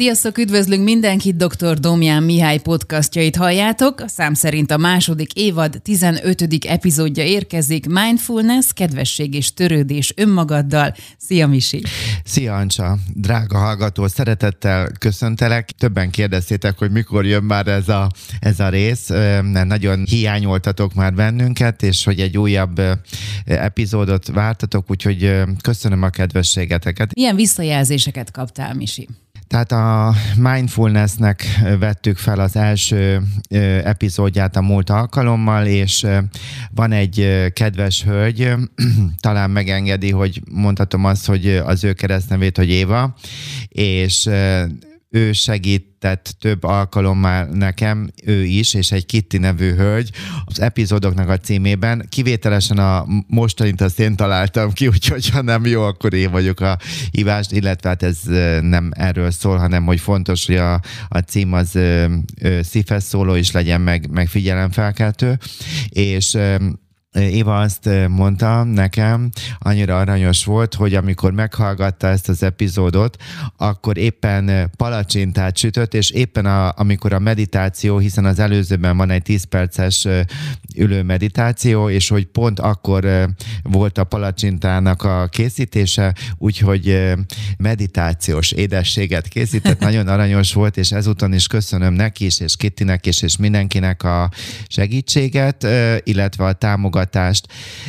Sziasztok, üdvözlünk mindenkit, dr. Domján Mihály podcastjait halljátok. A szám szerint a második évad 15. epizódja érkezik. Mindfulness, kedvesség és törődés önmagaddal. Szia, Misi! Szia, Ancsa! Drága hallgató, szeretettel köszöntelek. Többen kérdeztétek, hogy mikor jön már ez a, ez a rész, mert nagyon hiányoltatok már bennünket, és hogy egy újabb epizódot vártatok, úgyhogy köszönöm a kedvességeteket. Milyen visszajelzéseket kaptál, Misi? Tehát a mindfulnessnek vettük fel az első epizódját a múlt alkalommal, és van egy kedves hölgy, talán megengedi, hogy mondhatom azt, hogy az ő keresztnevét, hogy Éva, és ő segített több alkalommal nekem, ő is, és egy Kitty nevű hölgy az epizódoknak a címében. Kivételesen a mostanit azt én találtam ki, úgyhogy ha nem jó, akkor én vagyok a hívást, illetve hát ez nem erről szól, hanem hogy fontos, hogy a, a cím az szívhez szóló is legyen, meg, meg figyelemfelkeltő, és Éva azt mondta nekem, annyira aranyos volt, hogy amikor meghallgatta ezt az epizódot, akkor éppen palacsintát sütött, és éppen a, amikor a meditáció, hiszen az előzőben van egy 10 perces ülő meditáció, és hogy pont akkor volt a palacsintának a készítése, úgyhogy meditációs édességet készített, nagyon aranyos volt, és ezúton is köszönöm neki is, és Kittinek is, és mindenkinek a segítséget, illetve a támogatást támogatást.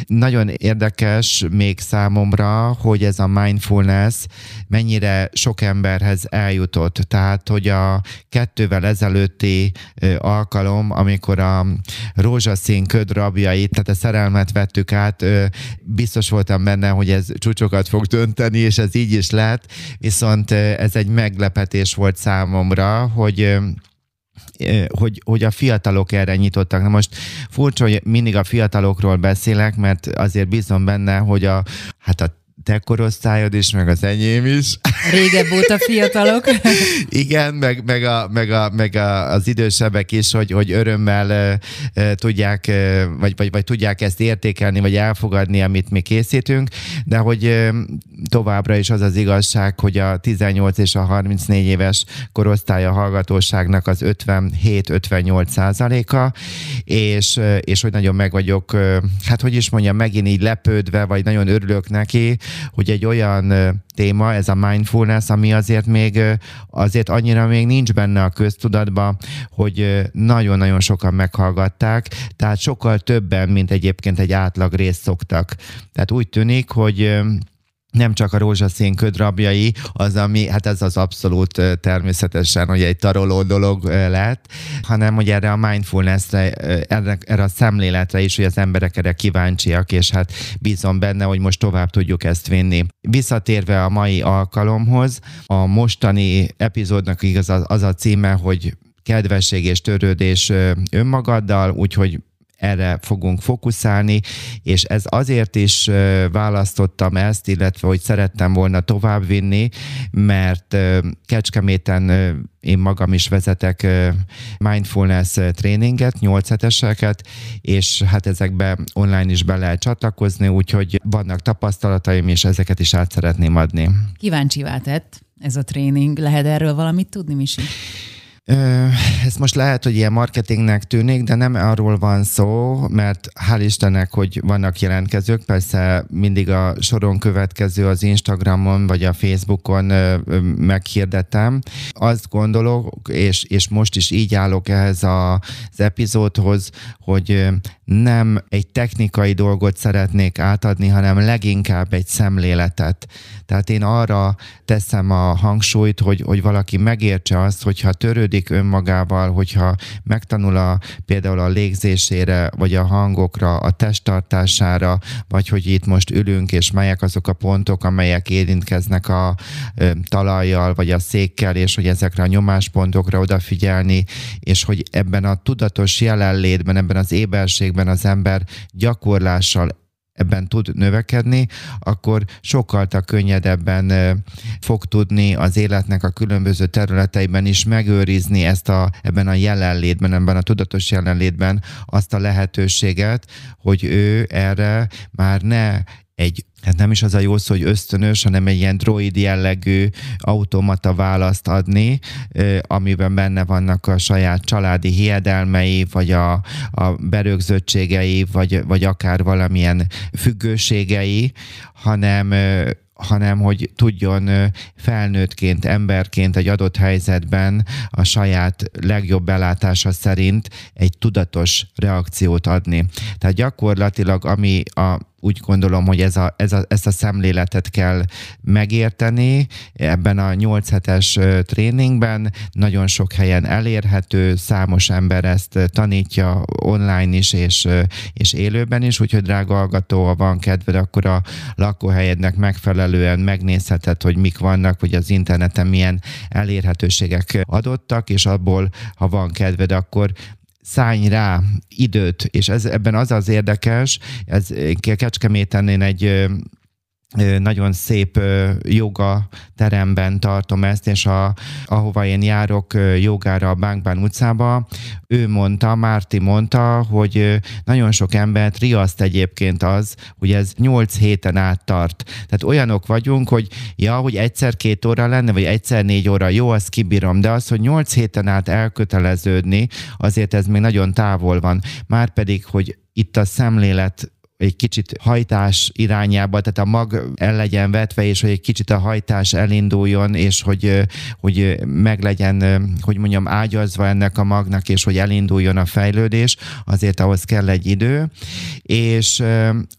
Nagyon érdekes még számomra, hogy ez a mindfulness mennyire sok emberhez eljutott. Tehát, hogy a kettővel ezelőtti alkalom, amikor a rózsaszín köd rabjait, tehát a szerelmet vettük át, biztos voltam benne, hogy ez csúcsokat fog dönteni, és ez így is lett, viszont ez egy meglepetés volt számomra, hogy hogy, hogy a fiatalok erre nyitottak. Na most furcsa, hogy mindig a fiatalokról beszélek, mert azért bízom benne, hogy a, hát a te korosztályod is, meg az enyém is. Régebb óta fiatalok. Igen, meg, meg, a, meg, a, meg a, az idősebbek is, hogy, hogy örömmel e, e, tudják, e, vagy, vagy, vagy tudják ezt értékelni, vagy elfogadni, amit mi készítünk, de hogy e, továbbra is az az igazság, hogy a 18 és a 34 éves korosztálya hallgatóságnak az 57-58 százaléka, és, és hogy nagyon meg vagyok, hát hogy is mondjam, megint így lepődve, vagy nagyon örülök neki, hogy egy olyan téma, ez a mindfulness, ami azért még azért annyira még nincs benne a köztudatban, hogy nagyon-nagyon sokan meghallgatták, tehát sokkal többen, mint egyébként egy átlag részt szoktak. Tehát úgy tűnik, hogy nem csak a rózsaszín ködrabjai, az, ami, hát ez az abszolút természetesen, hogy egy taroló dolog lett, hanem hogy erre a mindfulnessre, erre, erre a szemléletre is, hogy az emberek erre kíváncsiak, és hát bízom benne, hogy most tovább tudjuk ezt vinni. Visszatérve a mai alkalomhoz, a mostani epizódnak igaz az, a címe, hogy kedvesség és törődés önmagaddal, úgyhogy erre fogunk fókuszálni, és ez azért is választottam ezt, illetve hogy szerettem volna továbbvinni, mert Kecskeméten én magam is vezetek mindfulness tréninget, 8 heteseket, és hát ezekbe online is be lehet csatlakozni, úgyhogy vannak tapasztalataim, és ezeket is át szeretném adni. Kíváncsi tett ez a tréning. Lehet erről valamit tudni, Misi? Ez most lehet, hogy ilyen marketingnek tűnik, de nem arról van szó, mert hál' Istennek, hogy vannak jelentkezők, persze mindig a soron következő az Instagramon vagy a Facebookon meghirdetem. Azt gondolok, és, és most is így állok ehhez a, az epizódhoz, hogy nem egy technikai dolgot szeretnék átadni, hanem leginkább egy szemléletet. Tehát én arra teszem a hangsúlyt, hogy, hogy valaki megértse azt, hogyha törődik önmagával, hogyha megtanul a, például a légzésére, vagy a hangokra, a testtartására, vagy hogy itt most ülünk, és melyek azok a pontok, amelyek érintkeznek a ö, talajjal, vagy a székkel, és hogy ezekre a nyomáspontokra odafigyelni, és hogy ebben a tudatos jelenlétben, ebben az éberségben, az ember gyakorlással ebben tud növekedni, akkor sokkal könnyedebben fog tudni az életnek a különböző területeiben is megőrizni ezt a, ebben a jelenlétben, ebben a tudatos jelenlétben azt a lehetőséget, hogy ő erre már ne egy hát nem is az a jó szó, hogy ösztönös, hanem egy ilyen droid jellegű automata választ adni, amiben benne vannak a saját családi hiedelmei, vagy a, a berögzöttségei, vagy, vagy akár valamilyen függőségei, hanem hanem hogy tudjon felnőttként, emberként egy adott helyzetben a saját legjobb belátása szerint egy tudatos reakciót adni. Tehát gyakorlatilag ami a úgy gondolom, hogy ez a, ez a, ezt a szemléletet kell megérteni ebben a 8 hetes tréningben. Nagyon sok helyen elérhető, számos ember ezt tanítja online is és, és élőben is, úgyhogy drága hallgató, ha van kedved, akkor a lakóhelyednek megfelelően megnézheted, hogy mik vannak, hogy az interneten milyen elérhetőségek adottak, és abból, ha van kedved, akkor szállj rá időt, és ez, ebben az az érdekes, ez Kecskeméten én egy nagyon szép joga teremben tartom ezt, és a, ahova én járok jogára a Bánkbán utcába, ő mondta, Márti mondta, hogy nagyon sok embert riaszt egyébként az, hogy ez nyolc héten át tart. Tehát olyanok vagyunk, hogy ja, hogy egyszer két óra lenne, vagy egyszer négy óra, jó, azt kibírom, de az, hogy nyolc héten át elköteleződni, azért ez még nagyon távol van. Márpedig, hogy itt a szemlélet egy kicsit hajtás irányába, tehát a mag el legyen vetve, és hogy egy kicsit a hajtás elinduljon, és hogy, hogy meg legyen, hogy mondjam, ágyazva ennek a magnak, és hogy elinduljon a fejlődés, azért ahhoz kell egy idő, és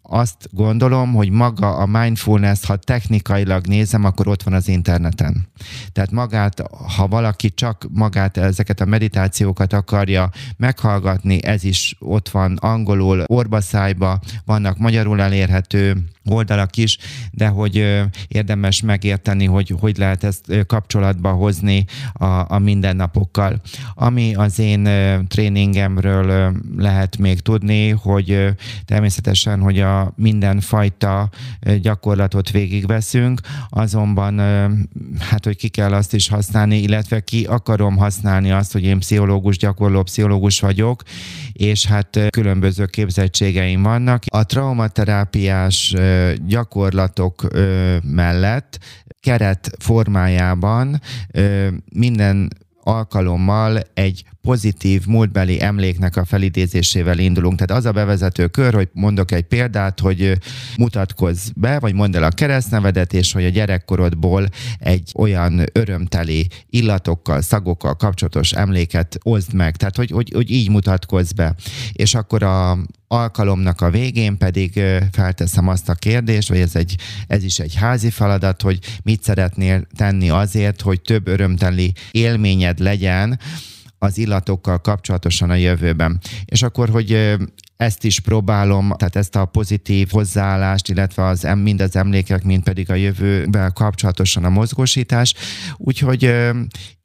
azt gondolom, hogy maga a mindfulness, ha technikailag nézem, akkor ott van az interneten. Tehát magát, ha valaki csak magát ezeket a meditációkat akarja meghallgatni, ez is ott van angolul, orbaszájba, vannak magyarul elérhető oldalak is, de hogy érdemes megérteni, hogy hogy lehet ezt kapcsolatba hozni a, a mindennapokkal. Ami az én tréningemről lehet még tudni, hogy természetesen, hogy a mindenfajta gyakorlatot végigveszünk, azonban hát, hogy ki kell azt is használni, illetve ki akarom használni azt, hogy én pszichológus, gyakorló pszichológus vagyok, és hát különböző képzettségeim vannak. A traumaterápiás gyakorlatok mellett keret formájában minden alkalommal egy pozitív múltbeli emléknek a felidézésével indulunk. Tehát az a bevezető kör, hogy mondok egy példát, hogy mutatkozz be, vagy mondd el a keresztnevedet, és hogy a gyerekkorodból egy olyan örömteli illatokkal, szagokkal kapcsolatos emléket oszd meg. Tehát, hogy, hogy, hogy így mutatkozz be. És akkor a, alkalomnak a végén pedig felteszem azt a kérdést, vagy ez, egy, ez is egy házi feladat, hogy mit szeretnél tenni azért, hogy több örömteli élményed legyen, az illatokkal kapcsolatosan a jövőben. És akkor, hogy ezt is próbálom, tehát ezt a pozitív hozzáállást, illetve az, mind az emlékek, mind pedig a jövőben kapcsolatosan a mozgósítás. Úgyhogy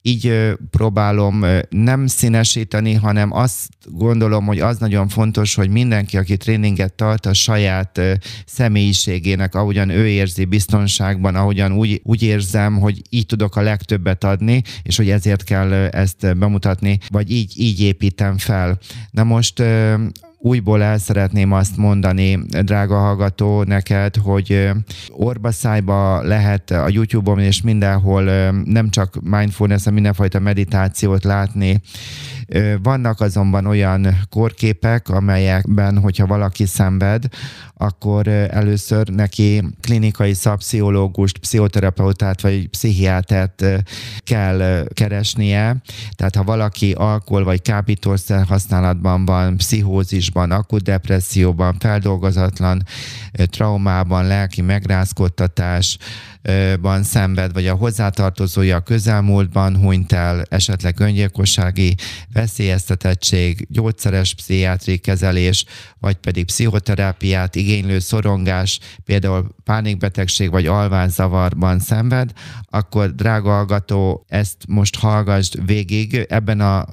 így próbálom nem színesíteni, hanem azt gondolom, hogy az nagyon fontos, hogy mindenki, aki tréninget tart, a saját személyiségének, ahogyan ő érzi biztonságban, ahogyan úgy, úgy érzem, hogy így tudok a legtöbbet adni, és hogy ezért kell ezt bemutatni, vagy így, így építem fel. Na most újból el szeretném azt mondani, drága hallgató, neked, hogy orbaszájba lehet a YouTube-on és mindenhol nem csak mindfulness, hanem mindenfajta meditációt látni, vannak azonban olyan korképek, amelyekben, hogyha valaki szenved, akkor először neki klinikai szapsziológust, pszichoterapeutát vagy pszichiátert kell keresnie. Tehát ha valaki alkohol vagy kábítószer használatban van, pszichózisban, akut depresszióban, feldolgozatlan traumában, lelki megrázkodtatás, ban szenved, vagy a hozzátartozója a közelmúltban hunyt el, esetleg öngyilkossági veszélyeztetettség, gyógyszeres pszichiátri kezelés, vagy pedig pszichoterápiát igénylő szorongás, például pánikbetegség vagy alványzavarban szenved, akkor drága hallgató, ezt most hallgassd végig, ebben a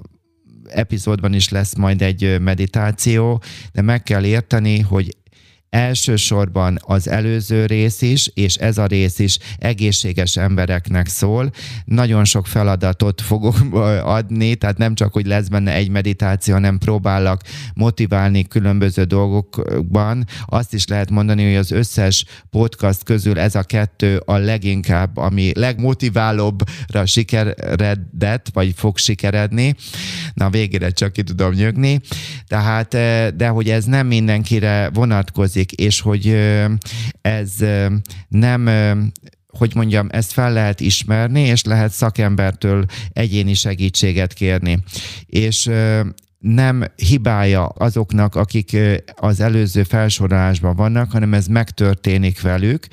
epizódban is lesz majd egy meditáció, de meg kell érteni, hogy elsősorban az előző rész is, és ez a rész is egészséges embereknek szól. Nagyon sok feladatot fogok adni, tehát nem csak, hogy lesz benne egy meditáció, hanem próbálok motiválni különböző dolgokban. Azt is lehet mondani, hogy az összes podcast közül ez a kettő a leginkább, ami legmotiválóbbra sikeredett, vagy fog sikeredni. Na végére csak ki tudom nyögni. Tehát, de hogy ez nem mindenkire vonatkozik, és hogy ez nem hogy mondjam, ezt fel lehet ismerni, és lehet szakembertől egyéni segítséget kérni. És nem hibája azoknak, akik az előző felsorolásban vannak, hanem ez megtörténik velük,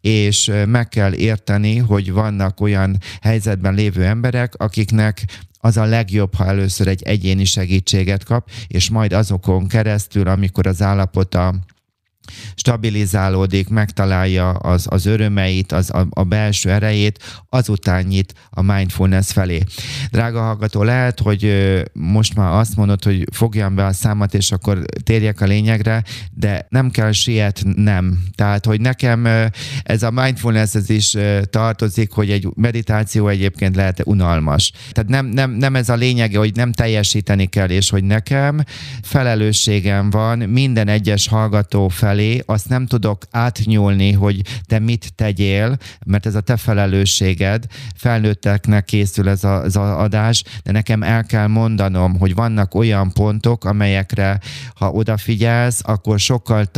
és meg kell érteni, hogy vannak olyan helyzetben lévő emberek, akiknek az a legjobb, ha először egy egyéni segítséget kap, és majd azokon keresztül, amikor az állapota stabilizálódik, megtalálja az, az örömeit, az, a, a belső erejét, azután nyit a mindfulness felé. Drága hallgató, lehet, hogy most már azt mondod, hogy fogjam be a számat, és akkor térjek a lényegre, de nem kell nem. Tehát, hogy nekem ez a mindfulness ez is tartozik, hogy egy meditáció egyébként lehet unalmas. Tehát nem, nem, nem ez a lényege, hogy nem teljesíteni kell, és hogy nekem felelősségem van minden egyes hallgató fel felé, azt nem tudok átnyúlni, hogy te mit tegyél, mert ez a te felelősséged, felnőtteknek készül ez, a, az adás, de nekem el kell mondanom, hogy vannak olyan pontok, amelyekre, ha odafigyelsz, akkor sokkal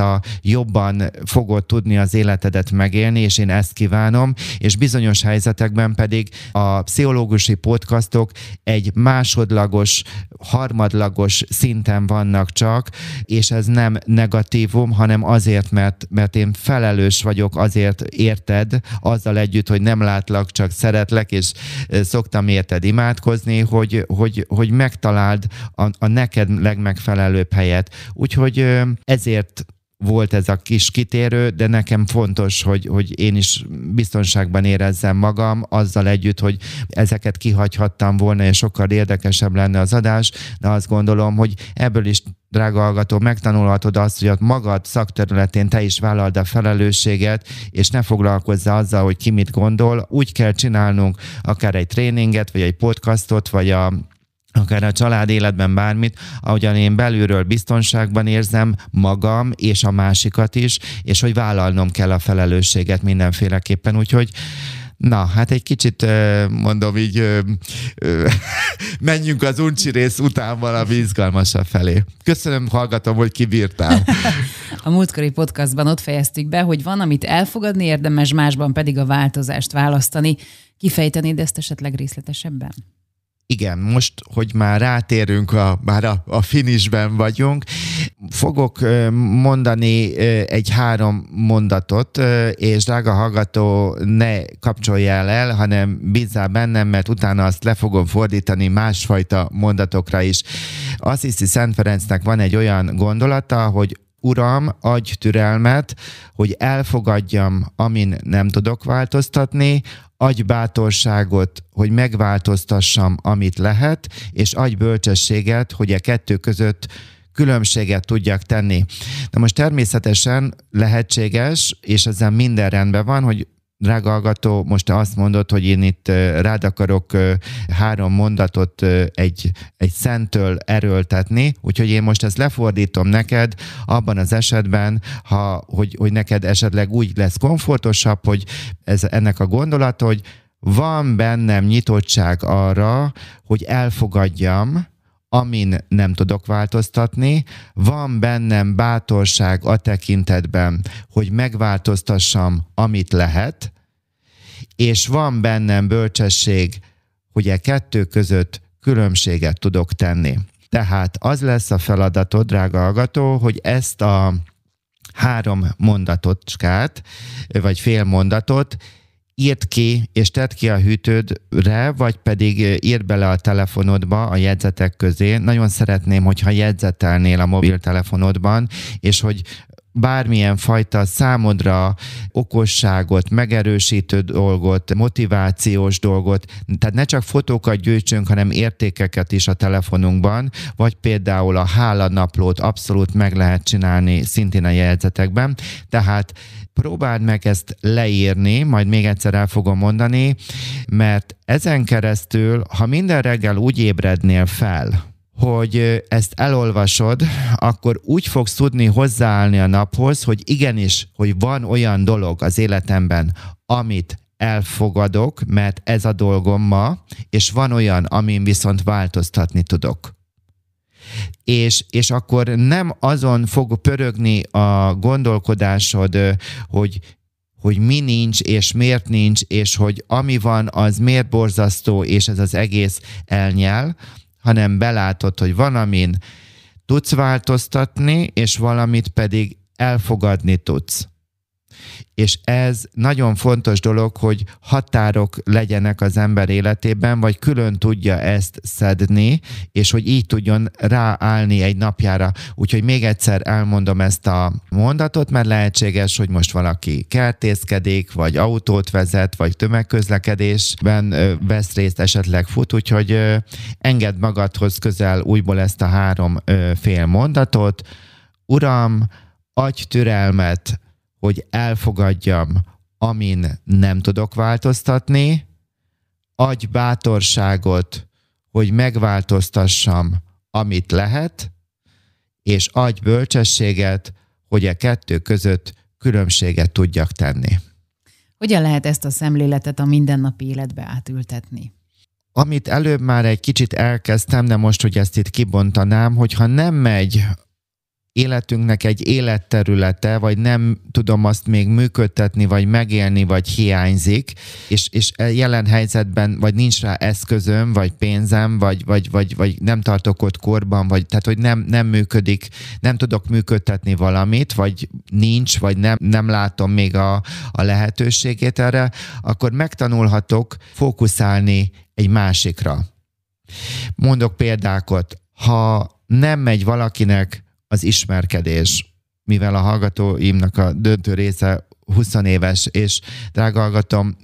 jobban fogod tudni az életedet megélni, és én ezt kívánom, és bizonyos helyzetekben pedig a pszichológusi podcastok egy másodlagos, harmadlagos szinten vannak csak, és ez nem negatívum, hanem azért, mert, mert én felelős vagyok azért érted, azzal együtt, hogy nem látlak, csak szeretlek, és szoktam érted imádkozni, hogy, hogy, hogy megtaláld a, a neked legmegfelelőbb helyet. Úgyhogy ezért volt ez a kis kitérő, de nekem fontos, hogy, hogy én is biztonságban érezzem magam, azzal együtt, hogy ezeket kihagyhattam volna, és sokkal érdekesebb lenne az adás, de azt gondolom, hogy ebből is drága hallgató, megtanulhatod azt, hogy a magad szakterületén te is vállald a felelősséget, és ne foglalkozz azzal, hogy ki mit gondol. Úgy kell csinálnunk akár egy tréninget, vagy egy podcastot, vagy a akár a család életben bármit, ahogyan én belülről biztonságban érzem magam és a másikat is, és hogy vállalnom kell a felelősséget mindenféleképpen. Úgyhogy Na, hát egy kicsit mondom így, menjünk az uncsi rész után valami izgalmasabb felé. Köszönöm, hallgatom, hogy kibírtál. A múltkori podcastban ott fejeztük be, hogy van, amit elfogadni érdemes, másban pedig a változást választani. Kifejtenéd ezt esetleg részletesebben? Igen, most, hogy már rátérünk, a, már a, a finishben vagyunk, fogok mondani egy három mondatot, és drága hallgató, ne kapcsoljál el, hanem bízzál bennem, mert utána azt le fogom fordítani másfajta mondatokra is. Azt hiszi Szent Ferencnek van egy olyan gondolata, hogy Uram, adj türelmet, hogy elfogadjam, amin nem tudok változtatni, adj hogy megváltoztassam, amit lehet, és adj hogy a e kettő között különbséget tudjak tenni. Na most természetesen lehetséges, és ezzel minden rendben van, hogy drága hallgató, most azt mondod, hogy én itt rád akarok három mondatot egy, egy szentől erőltetni, úgyhogy én most ezt lefordítom neked abban az esetben, ha, hogy, hogy neked esetleg úgy lesz komfortosabb, hogy ez, ennek a gondolat, hogy van bennem nyitottság arra, hogy elfogadjam, amin nem tudok változtatni, van bennem bátorság a tekintetben, hogy megváltoztassam, amit lehet, és van bennem bölcsesség, hogy e kettő között különbséget tudok tenni. Tehát az lesz a feladatod, drága hallgató, hogy ezt a három mondatocskát, vagy fél mondatot írd ki, és tedd ki a hűtődre, vagy pedig írd bele a telefonodba a jegyzetek közé. Nagyon szeretném, hogyha jegyzetelnél a mobiltelefonodban, és hogy bármilyen fajta számodra okosságot, megerősítő dolgot, motivációs dolgot, tehát ne csak fotókat gyűjtsünk, hanem értékeket is a telefonunkban, vagy például a hálanaplót abszolút meg lehet csinálni szintén a jegyzetekben. Tehát próbáld meg ezt leírni, majd még egyszer el fogom mondani, mert ezen keresztül, ha minden reggel úgy ébrednél fel, hogy ezt elolvasod, akkor úgy fogsz tudni hozzáállni a naphoz, hogy igenis, hogy van olyan dolog az életemben, amit elfogadok, mert ez a dolgom ma, és van olyan, amin viszont változtatni tudok. És, és akkor nem azon fog pörögni a gondolkodásod, hogy hogy mi nincs, és miért nincs, és hogy ami van, az miért borzasztó, és ez az egész elnyel, hanem belátod, hogy van, amin tudsz változtatni, és valamit pedig elfogadni tudsz. És ez nagyon fontos dolog, hogy határok legyenek az ember életében, vagy külön tudja ezt szedni, és hogy így tudjon ráállni egy napjára. Úgyhogy még egyszer elmondom ezt a mondatot, mert lehetséges, hogy most valaki kertészkedik, vagy autót vezet, vagy tömegközlekedésben vesz részt, esetleg fut, úgyhogy engedd magadhoz közel újból ezt a három fél mondatot. Uram, adj türelmet, hogy elfogadjam, amin nem tudok változtatni, adj bátorságot, hogy megváltoztassam, amit lehet, és adj bölcsességet, hogy a kettő között különbséget tudjak tenni. Hogyan lehet ezt a szemléletet a mindennapi életbe átültetni? Amit előbb már egy kicsit elkezdtem, de most, hogy ezt itt kibontanám, hogyha nem megy életünknek egy életterülete, vagy nem tudom azt még működtetni, vagy megélni, vagy hiányzik, és, és e jelen helyzetben, vagy nincs rá eszközöm, vagy pénzem, vagy, vagy, vagy, vagy nem tartok ott korban, vagy tehát, hogy nem, nem működik, nem tudok működtetni valamit, vagy nincs, vagy nem, nem látom még a, a lehetőségét erre, akkor megtanulhatok fókuszálni egy másikra. Mondok példákat. Ha nem megy valakinek az ismerkedés, mivel a hallgatóimnak a döntő része 20 éves, és drága hallgatom,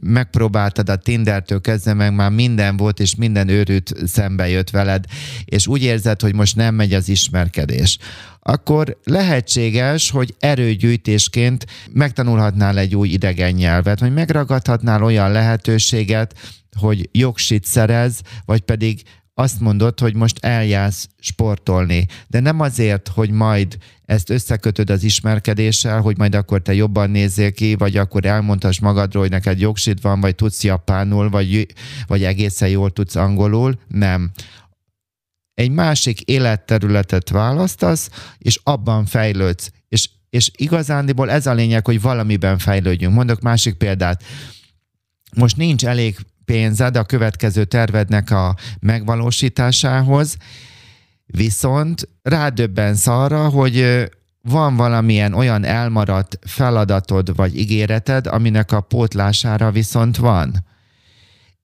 megpróbáltad a Tindertől kezdve, meg már minden volt, és minden őrült szembe jött veled, és úgy érzed, hogy most nem megy az ismerkedés, akkor lehetséges, hogy erőgyűjtésként megtanulhatnál egy új idegen nyelvet, vagy megragadhatnál olyan lehetőséget, hogy jogsit szerez, vagy pedig azt mondod, hogy most eljársz sportolni, de nem azért, hogy majd ezt összekötöd az ismerkedéssel, hogy majd akkor te jobban nézzél ki, vagy akkor elmondhass magadról, hogy neked jogsid van, vagy tudsz japánul, vagy, vagy egészen jól tudsz angolul. Nem. Egy másik életterületet választasz, és abban fejlődsz. És, és igazándiból ez a lényeg, hogy valamiben fejlődjünk. Mondok másik példát. Most nincs elég pénzed a következő tervednek a megvalósításához, viszont rádöbbensz arra, hogy van valamilyen olyan elmaradt feladatod vagy ígéreted, aminek a pótlására viszont van.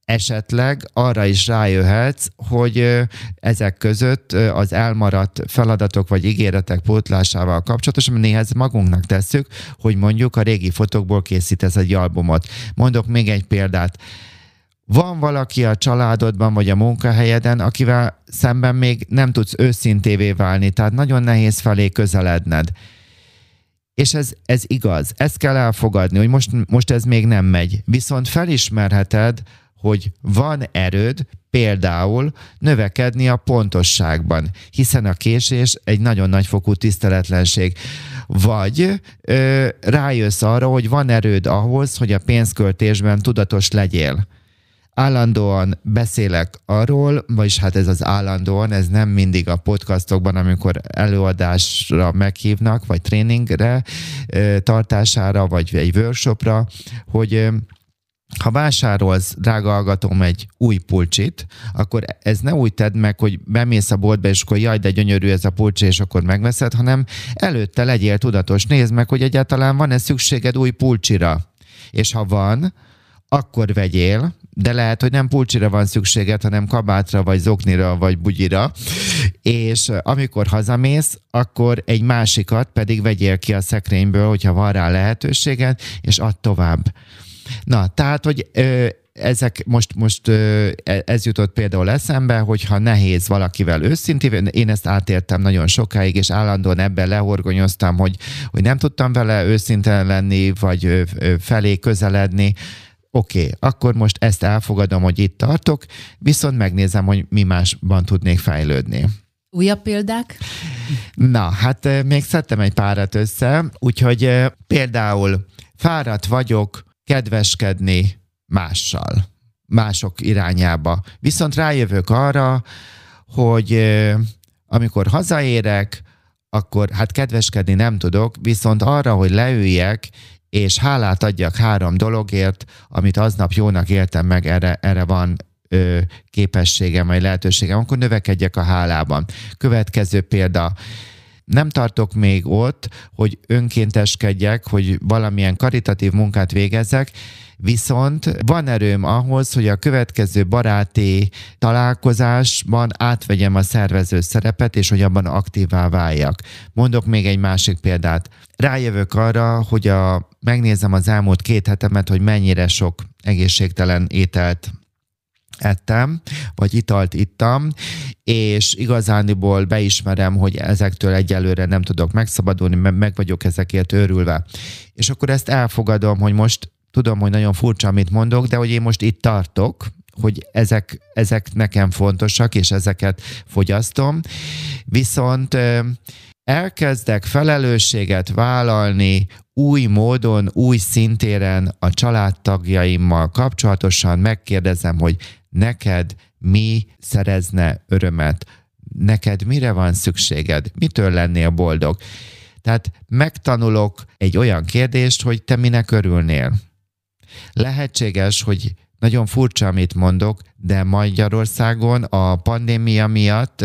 Esetleg arra is rájöhetsz, hogy ezek között az elmaradt feladatok vagy ígéretek pótlásával kapcsolatosan néha magunknak tesszük, hogy mondjuk a régi fotókból készítesz egy albumot. Mondok még egy példát van valaki a családodban vagy a munkahelyeden, akivel szemben még nem tudsz őszintévé válni, tehát nagyon nehéz felé közeledned. És ez, ez igaz, ezt kell elfogadni, hogy most, most ez még nem megy. Viszont felismerheted, hogy van erőd például növekedni a pontosságban, hiszen a késés egy nagyon nagyfokú tiszteletlenség. Vagy ö, rájössz arra, hogy van erőd ahhoz, hogy a pénzköltésben tudatos legyél állandóan beszélek arról, vagyis hát ez az állandóan, ez nem mindig a podcastokban, amikor előadásra meghívnak, vagy tréningre tartására, vagy egy workshopra, hogy ha vásárolsz, drága hallgatom, egy új pulcsit, akkor ez ne úgy tedd meg, hogy bemész a boltba, és akkor jaj, de gyönyörű ez a pulcsi, és akkor megveszed, hanem előtte legyél tudatos. Nézd meg, hogy egyáltalán van-e szükséged új pulcsira. És ha van, akkor vegyél, de lehet, hogy nem pulcsira van szükséged, hanem kabátra, vagy zoknira, vagy bugyira, és amikor hazamész, akkor egy másikat pedig vegyél ki a szekrényből, hogyha van rá lehetőséged, és add tovább. Na, tehát, hogy ö, ezek most, most e, ez jutott például eszembe, hogyha nehéz valakivel őszintén, én ezt átértem nagyon sokáig, és állandóan ebben lehorgonyoztam, hogy, hogy nem tudtam vele őszintén lenni, vagy felé közeledni, oké, okay, akkor most ezt elfogadom, hogy itt tartok, viszont megnézem, hogy mi másban tudnék fejlődni. Újabb példák? Na, hát még szedtem egy párat össze, úgyhogy például fáradt vagyok kedveskedni mással, mások irányába. Viszont rájövök arra, hogy amikor hazaérek, akkor hát kedveskedni nem tudok, viszont arra, hogy leüljek, és hálát adjak három dologért, amit aznap jónak éltem meg, erre, erre van ö, képességem, vagy lehetőségem, akkor növekedjek a hálában. Következő példa, nem tartok még ott, hogy önkénteskedjek, hogy valamilyen karitatív munkát végezzek, Viszont van erőm ahhoz, hogy a következő baráti találkozásban átvegyem a szervező szerepet, és hogy abban aktívá váljak. Mondok még egy másik példát. Rájövök arra, hogy a, megnézem az elmúlt két hetemet, hogy mennyire sok egészségtelen ételt ettem, vagy italt ittam, és igazániból beismerem, hogy ezektől egyelőre nem tudok megszabadulni, mert meg vagyok ezekért őrülve. És akkor ezt elfogadom, hogy most tudom, hogy nagyon furcsa, amit mondok, de hogy én most itt tartok, hogy ezek, ezek nekem fontosak, és ezeket fogyasztom. Viszont elkezdek felelősséget vállalni új módon, új szintéren a családtagjaimmal kapcsolatosan, megkérdezem, hogy neked mi szerezne örömet, neked mire van szükséged, mitől lennél boldog. Tehát megtanulok egy olyan kérdést, hogy te minek örülnél. Lehetséges, hogy nagyon furcsa, amit mondok, de Magyarországon a pandémia miatt,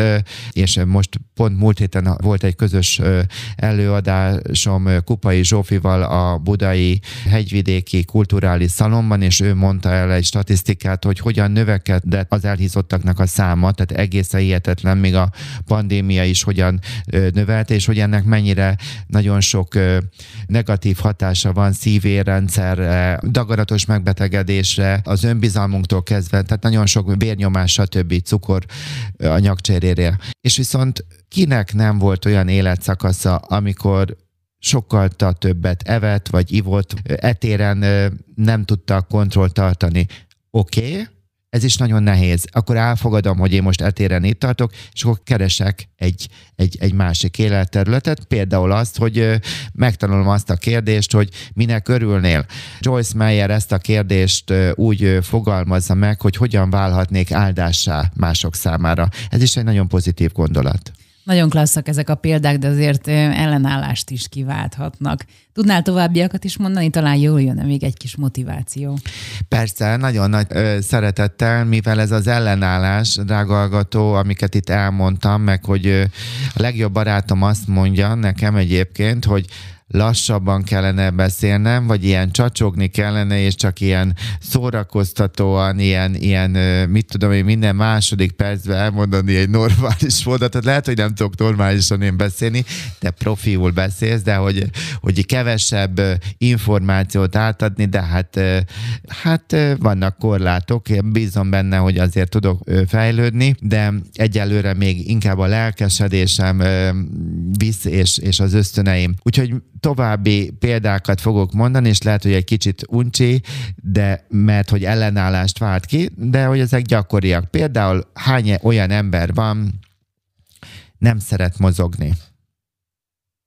és most pont múlt héten volt egy közös előadásom Kupai Zsófival a budai hegyvidéki kulturális szalomban, és ő mondta el egy statisztikát, hogy hogyan növekedett az elhízottaknak a száma, tehát egészen hihetetlen, még a pandémia is hogyan növelte, és hogy ennek mennyire nagyon sok negatív hatása van szívérrendszerre, daganatos megbetegedésre, az önbizalmunktól kezdve, tehát nagyon sok vérnyomás, stb. cukor anyagcserére. És viszont kinek nem volt olyan életszakasza, amikor sokkal többet evett, vagy ivott, etéren nem tudta kontrollt tartani. Oké, okay, ez is nagyon nehéz. Akkor elfogadom, hogy én most etéren itt tartok, és akkor keresek egy, egy, egy másik életterületet, például azt, hogy megtanulom azt a kérdést, hogy minek örülnél. Joyce Meyer ezt a kérdést úgy fogalmazza meg, hogy hogyan válhatnék áldássá mások számára. Ez is egy nagyon pozitív gondolat. Nagyon klasszak ezek a példák, de azért ellenállást is kiválthatnak. Tudnál továbbiakat is mondani? Talán jól jön még egy kis motiváció. Persze, nagyon nagy ö, szeretettel, mivel ez az ellenállás, drága hallgató, amiket itt elmondtam, meg hogy ö, a legjobb barátom azt mondja nekem egyébként, hogy lassabban kellene beszélnem, vagy ilyen csacsogni kellene, és csak ilyen szórakoztatóan, ilyen, ilyen mit tudom én, minden második percben elmondani egy normális mondatot. Lehet, hogy nem tudok normálisan én beszélni, de profiul beszélsz, de hogy, hogy kevesebb információt átadni, de hát, hát vannak korlátok, én bízom benne, hogy azért tudok fejlődni, de egyelőre még inkább a lelkesedésem visz, és, és az ösztöneim. Úgyhogy további példákat fogok mondani, és lehet, hogy egy kicsit uncsi, de mert hogy ellenállást vált ki, de hogy ezek gyakoriak. Például hány olyan ember van, nem szeret mozogni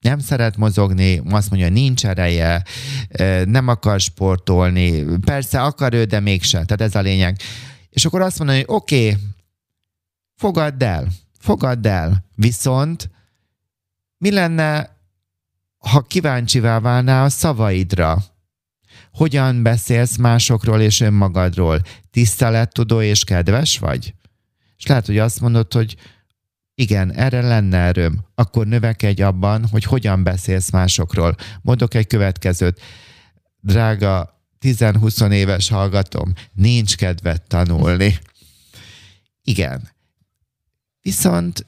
nem szeret mozogni, azt mondja, nincs ereje, nem akar sportolni, persze akar ő, de mégse. Tehát ez a lényeg. És akkor azt mondja, hogy oké, okay, fogadd el, fogadd el. Viszont mi lenne, ha kíváncsivá válnál a szavaidra, hogyan beszélsz másokról és önmagadról? Tisztelettudó és kedves vagy? És lehet, hogy azt mondod, hogy igen, erre lenne erőm. Akkor növekedj abban, hogy hogyan beszélsz másokról. Mondok egy következőt. Drága 10-20 éves hallgatom, nincs kedvet tanulni. Igen. Viszont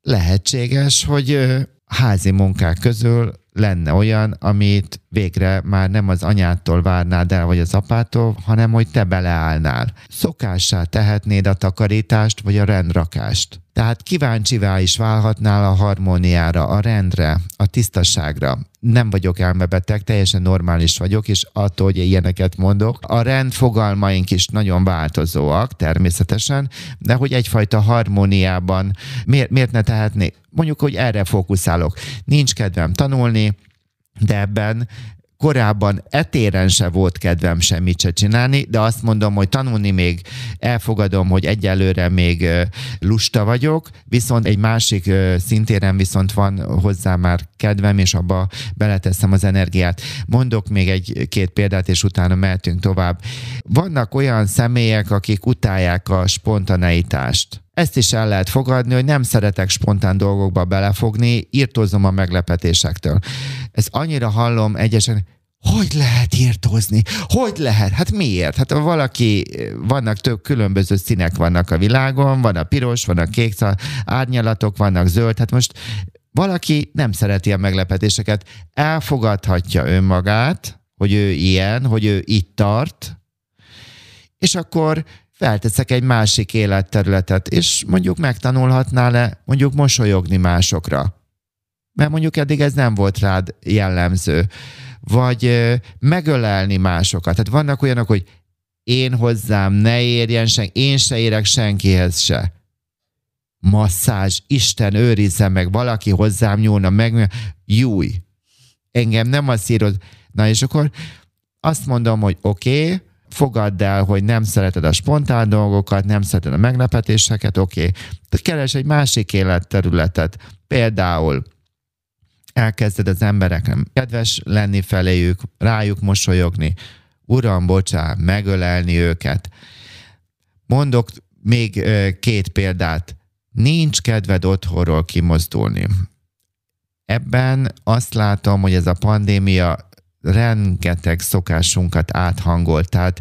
lehetséges, hogy házi munkák közül lenne olyan, amit végre már nem az anyától várnád el, vagy az apától, hanem hogy te beleállnál. Szokássá tehetnéd a takarítást, vagy a rendrakást. Tehát kíváncsivá is válhatnál a harmóniára, a rendre, a tisztaságra. Nem vagyok elmebeteg, teljesen normális vagyok, és attól, hogy ilyeneket mondok. A rend fogalmaink is nagyon változóak, természetesen, de hogy egyfajta harmóniában miért, miért ne tehetnék? Mondjuk, hogy erre fókuszálok. Nincs kedvem tanulni, de ebben korábban etéren se volt kedvem semmit se csinálni, de azt mondom, hogy tanulni még elfogadom, hogy egyelőre még lusta vagyok, viszont egy másik szintéren viszont van hozzá már kedvem, és abba beleteszem az energiát. Mondok még egy-két példát, és utána mehetünk tovább. Vannak olyan személyek, akik utálják a spontaneitást ezt is el lehet fogadni, hogy nem szeretek spontán dolgokba belefogni, írtózom a meglepetésektől. Ez annyira hallom egyesen, hogy lehet írtózni? Hogy lehet? Hát miért? Hát valaki, vannak több különböző színek vannak a világon, van a piros, van a kék, árnyalatok, vannak zöld, hát most valaki nem szereti a meglepetéseket, elfogadhatja önmagát, hogy ő ilyen, hogy ő itt tart, és akkor felteszek egy másik életterületet, és mondjuk megtanulhatnál-e mondjuk mosolyogni másokra. Mert mondjuk eddig ez nem volt rád jellemző. Vagy megölelni másokat. Tehát vannak olyanok, hogy én hozzám ne érjen senki, én se érek senkihez se. Masszázs, Isten őrizze meg, valaki hozzám nyúlna meg, júj. Engem nem azt írod. Na és akkor azt mondom, hogy oké, okay, fogadd el, hogy nem szereted a spontán dolgokat, nem szereted a meglepetéseket, oké. Okay. Keres egy másik életterületet. Például elkezded az embereknek kedves lenni feléjük, rájuk mosolyogni, uram, bocsá, megölelni őket. Mondok még két példát. Nincs kedved otthonról kimozdulni. Ebben azt látom, hogy ez a pandémia rengeteg szokásunkat áthangolt. Tehát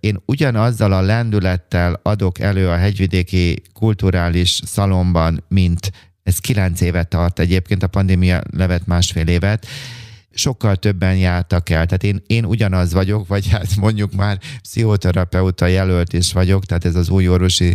én ugyanazzal a lendülettel adok elő a hegyvidéki kulturális szalomban, mint ez kilenc évet tart egyébként, a pandémia levet másfél évet, sokkal többen jártak el. Tehát én, én ugyanaz vagyok, vagy hát mondjuk már pszichoterapeuta jelölt is vagyok, tehát ez az új orvosi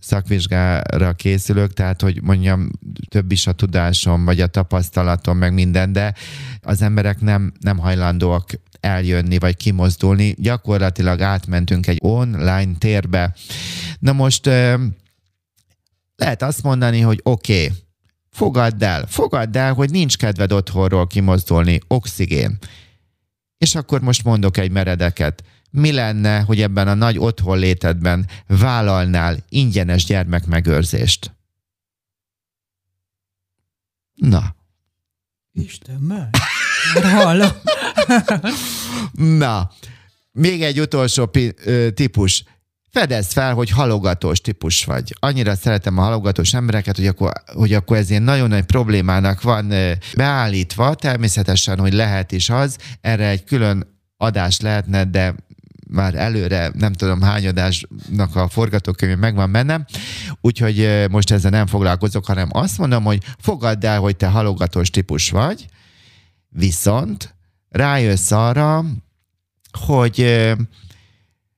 szakvizsgára készülök, tehát hogy mondjam, több is a tudásom, vagy a tapasztalatom, meg minden, de az emberek nem, nem hajlandóak eljönni, vagy kimozdulni. Gyakorlatilag átmentünk egy online térbe. Na most lehet azt mondani, hogy oké, okay, Fogadd el, fogadd el, hogy nincs kedved otthonról kimozdulni, oxigén. És akkor most mondok egy meredeket. Mi lenne, hogy ebben a nagy otthon létedben vállalnál ingyenes gyermekmegőrzést? Na. Isten, már hallom. Na, még egy utolsó típus fedezd fel, hogy halogatós típus vagy. Annyira szeretem a halogatós embereket, hogy akkor, hogy akkor ez ilyen nagyon nagy problémának van beállítva, természetesen, hogy lehet is az, erre egy külön adás lehetne, de már előre nem tudom hány adásnak a forgatókönyv megvan bennem, úgyhogy most ezzel nem foglalkozok, hanem azt mondom, hogy fogadd el, hogy te halogatós típus vagy, viszont rájössz arra, hogy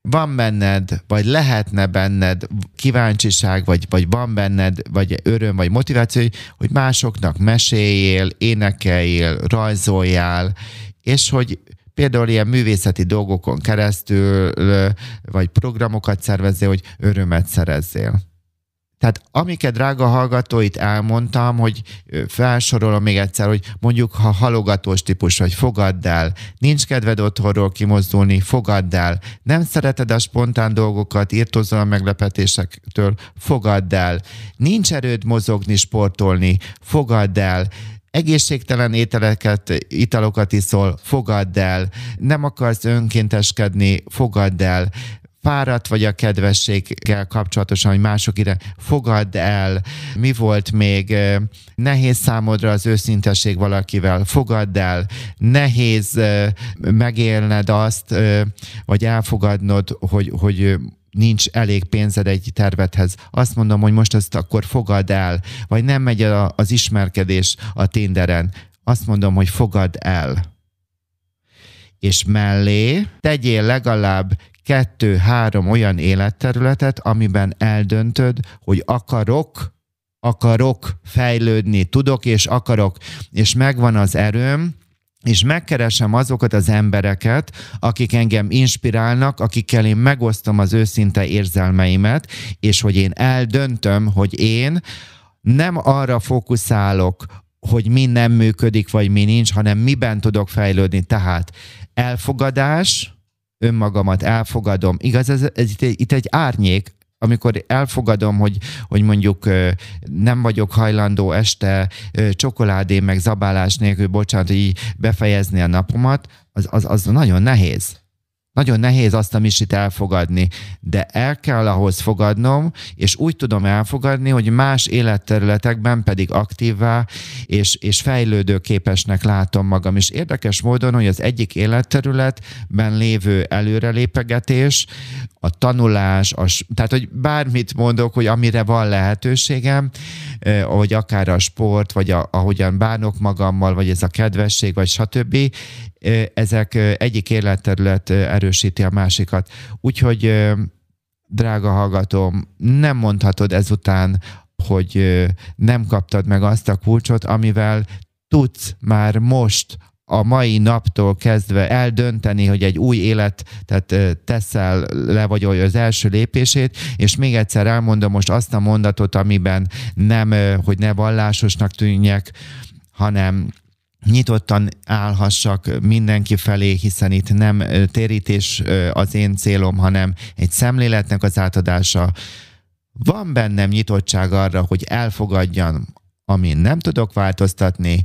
van benned, vagy lehetne benned kíváncsiság, vagy, vagy van benned, vagy öröm, vagy motiváció, hogy másoknak meséljél, énekeljél, rajzoljál, és hogy például ilyen művészeti dolgokon keresztül, vagy programokat szervezzél, hogy örömet szerezzél. Tehát amiket drága hallgatóit elmondtam, hogy felsorolom még egyszer, hogy mondjuk ha halogatós típus vagy, fogadd el, nincs kedved otthonról kimozdulni, fogadd el, nem szereted a spontán dolgokat, írtozol a meglepetésektől, fogadd el, nincs erőd mozogni, sportolni, fogadd el, egészségtelen ételeket, italokat iszol, fogadd el, nem akarsz önkénteskedni, fogadd el, fáradt vagy a kedvességgel kapcsolatosan, hogy mások ide fogadd el, mi volt még nehéz számodra az őszintesség valakivel, fogadd el, nehéz megélned azt, vagy elfogadnod, hogy, hogy nincs elég pénzed egy tervethez. Azt mondom, hogy most ezt akkor fogadd el, vagy nem megy el az ismerkedés a Tinderen. Azt mondom, hogy fogadd el. És mellé tegyél legalább kettő-három olyan életterületet, amiben eldöntöd, hogy akarok, akarok fejlődni, tudok és akarok, és megvan az erőm, és megkeresem azokat az embereket, akik engem inspirálnak, akikkel én megosztom az őszinte érzelmeimet, és hogy én eldöntöm, hogy én nem arra fókuszálok, hogy mi nem működik, vagy mi nincs, hanem miben tudok fejlődni. Tehát elfogadás, önmagamat elfogadom. Igaz, ez, ez itt, itt egy árnyék, amikor elfogadom, hogy, hogy mondjuk nem vagyok hajlandó este csokoládé meg zabálás nélkül, bocsánat, így befejezni a napomat, az, az, az nagyon nehéz. Nagyon nehéz azt a misit elfogadni, de el kell ahhoz fogadnom, és úgy tudom elfogadni, hogy más életterületekben pedig aktívvá és, és fejlődő képesnek látom magam. És érdekes módon, hogy az egyik életterületben lévő előrelépegetés, a tanulás, a, tehát hogy bármit mondok, hogy amire van lehetőségem, hogy akár a sport, vagy a, ahogyan bánok magammal, vagy ez a kedvesség, vagy stb., ezek egyik életterület erősíti a másikat. Úgyhogy drága hallgatom, nem mondhatod ezután, hogy nem kaptad meg azt a kulcsot, amivel tudsz már most a mai naptól kezdve eldönteni, hogy egy új élet, tehát teszel le vagy az első lépését, és még egyszer elmondom most azt a mondatot, amiben nem, hogy ne vallásosnak tűnjek, hanem nyitottan állhassak mindenki felé, hiszen itt nem térítés az én célom, hanem egy szemléletnek az átadása. Van bennem nyitottság arra, hogy elfogadjam, amin nem tudok változtatni,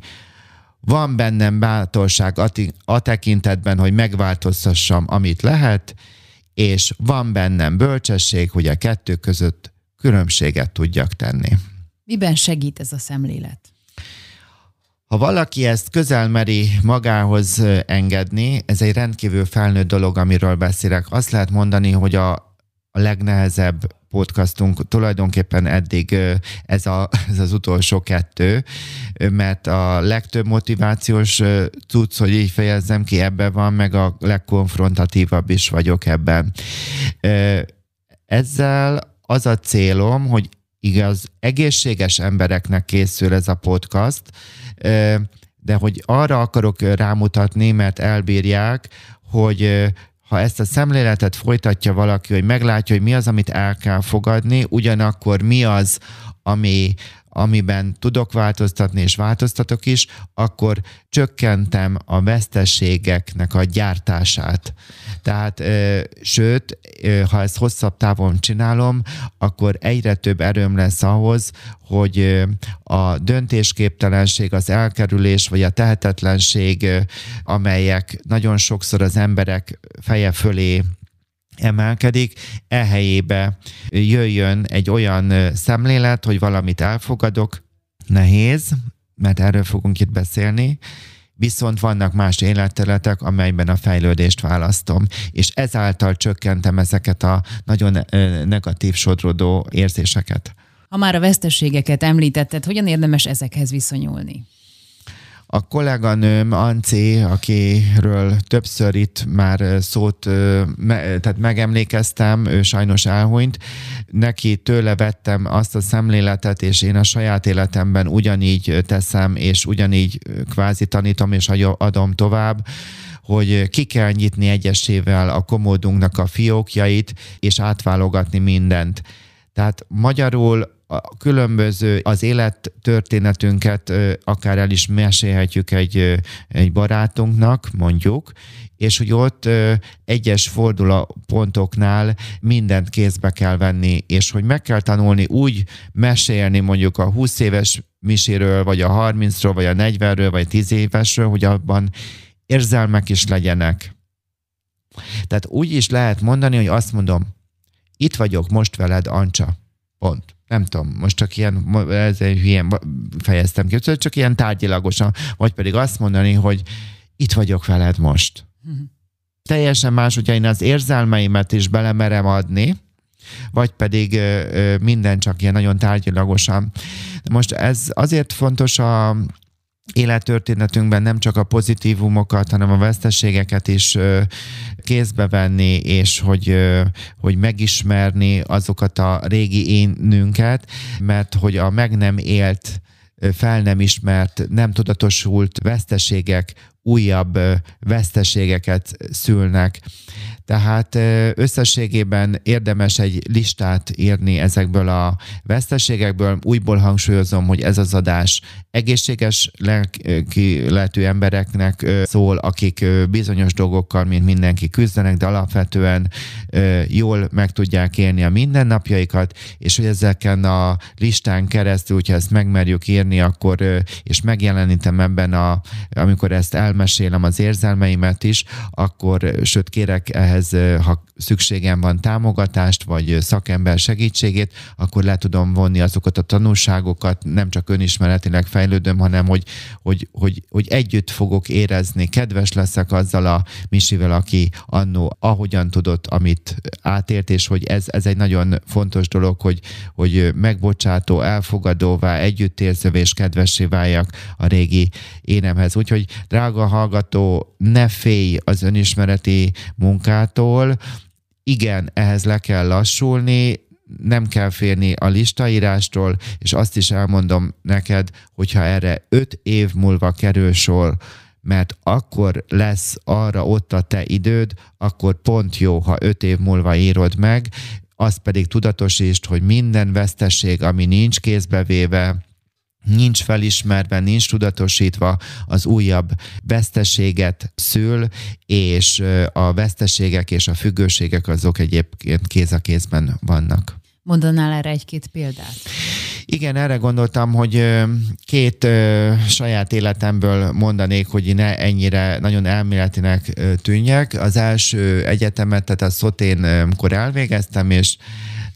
van bennem bátorság a, a tekintetben, hogy megváltoztassam, amit lehet, és van bennem bölcsesség, hogy a kettő között különbséget tudjak tenni. Miben segít ez a szemlélet? Ha valaki ezt közel meri magához engedni, ez egy rendkívül felnőtt dolog, amiről beszélek. Azt lehet mondani, hogy a, a legnehezebb podcastunk tulajdonképpen eddig ez, a, ez az utolsó kettő, mert a legtöbb motivációs tudsz, hogy így fejezzem ki, ebben van, meg a legkonfrontatívabb is vagyok ebben. Ezzel az a célom, hogy igaz, egészséges embereknek készül ez a podcast, de hogy arra akarok rámutatni, mert elbírják, hogy ha ezt a szemléletet folytatja valaki, hogy meglátja, hogy mi az, amit el kell fogadni, ugyanakkor mi az, ami, amiben tudok változtatni, és változtatok is, akkor csökkentem a veszteségeknek a gyártását. Tehát, sőt, ha ezt hosszabb távon csinálom, akkor egyre több erőm lesz ahhoz, hogy a döntésképtelenség, az elkerülés, vagy a tehetetlenség, amelyek nagyon sokszor az emberek feje fölé emelkedik, ehelyébe jöjjön egy olyan szemlélet, hogy valamit elfogadok, nehéz, mert erről fogunk itt beszélni, viszont vannak más életterületek, amelyben a fejlődést választom, és ezáltal csökkentem ezeket a nagyon negatív sodrodó érzéseket. Ha már a veszteségeket említetted, hogyan érdemes ezekhez viszonyulni? A kolléganőm, Anci, akiről többször itt már szót, tehát megemlékeztem, ő sajnos elhunyt, neki tőle vettem azt a szemléletet, és én a saját életemben ugyanígy teszem, és ugyanígy kvázi tanítom, és adom tovább, hogy ki kell nyitni egyesével a komódunknak a fiókjait, és átválogatni mindent. Tehát magyarul a különböző az élettörténetünket akár el is mesélhetjük egy, egy barátunknak, mondjuk, és hogy ott egyes fordulópontoknál mindent kézbe kell venni, és hogy meg kell tanulni úgy mesélni mondjuk a 20 éves miséről, vagy a 30-ról, vagy a 40-ről, vagy 10 évesről, hogy abban érzelmek is legyenek Tehát úgy is lehet mondani, hogy azt mondom, itt vagyok most veled, Ancsa. Pont. Nem tudom, most csak ilyen, ez egy hülyen fejeztem ki, csak ilyen tárgyilagosan, vagy pedig azt mondani, hogy itt vagyok veled most. Uh-huh. Teljesen más, hogyha én az érzelmeimet is belemerem adni, vagy pedig ö, minden csak ilyen nagyon tárgyilagosan. Most ez azért fontos a élettörténetünkben nem csak a pozitívumokat, hanem a veszteségeket is kézbe venni, és hogy, hogy megismerni azokat a régi énünket, mert hogy a meg nem élt fel nem ismert, nem tudatosult veszteségek újabb veszteségeket szülnek. Tehát összességében érdemes egy listát írni ezekből a veszteségekből. Újból hangsúlyozom, hogy ez az adás egészséges lelkiletű embereknek szól, akik bizonyos dolgokkal, mint mindenki küzdenek, de alapvetően jól meg tudják élni a mindennapjaikat, és hogy ezeken a listán keresztül, hogyha ezt megmerjük írni, akkor és megjelenítem ebben, a, amikor ezt elmesélem az érzelmeimet is, akkor, sőt kérek ehhez ehhez, ha szükségem van támogatást, vagy szakember segítségét, akkor le tudom vonni azokat a tanulságokat, nem csak önismeretileg fejlődöm, hanem hogy, hogy, hogy, hogy együtt fogok érezni, kedves leszek azzal a Misivel, aki annó ahogyan tudott, amit átért, és hogy ez, ez egy nagyon fontos dolog, hogy, hogy megbocsátó, elfogadóvá, együttérzővé és kedvessé váljak a régi énemhez. Úgyhogy drága hallgató, ne félj az önismereti munkát, munkától. Igen, ehhez le kell lassulni, nem kell férni a listaírástól, és azt is elmondom neked, hogyha erre öt év múlva kerül sor, mert akkor lesz arra ott a te időd, akkor pont jó, ha öt év múlva írod meg, azt pedig tudatosítsd, hogy minden veszteség, ami nincs kézbevéve, nincs felismerve, nincs tudatosítva, az újabb veszteséget szül, és a veszteségek és a függőségek azok egyébként kéz a kézben vannak. Mondanál erre egy-két példát? Igen, erre gondoltam, hogy két saját életemből mondanék, hogy ne ennyire nagyon elméletinek tűnjek. Az első egyetemet, tehát a szotén, amikor elvégeztem, és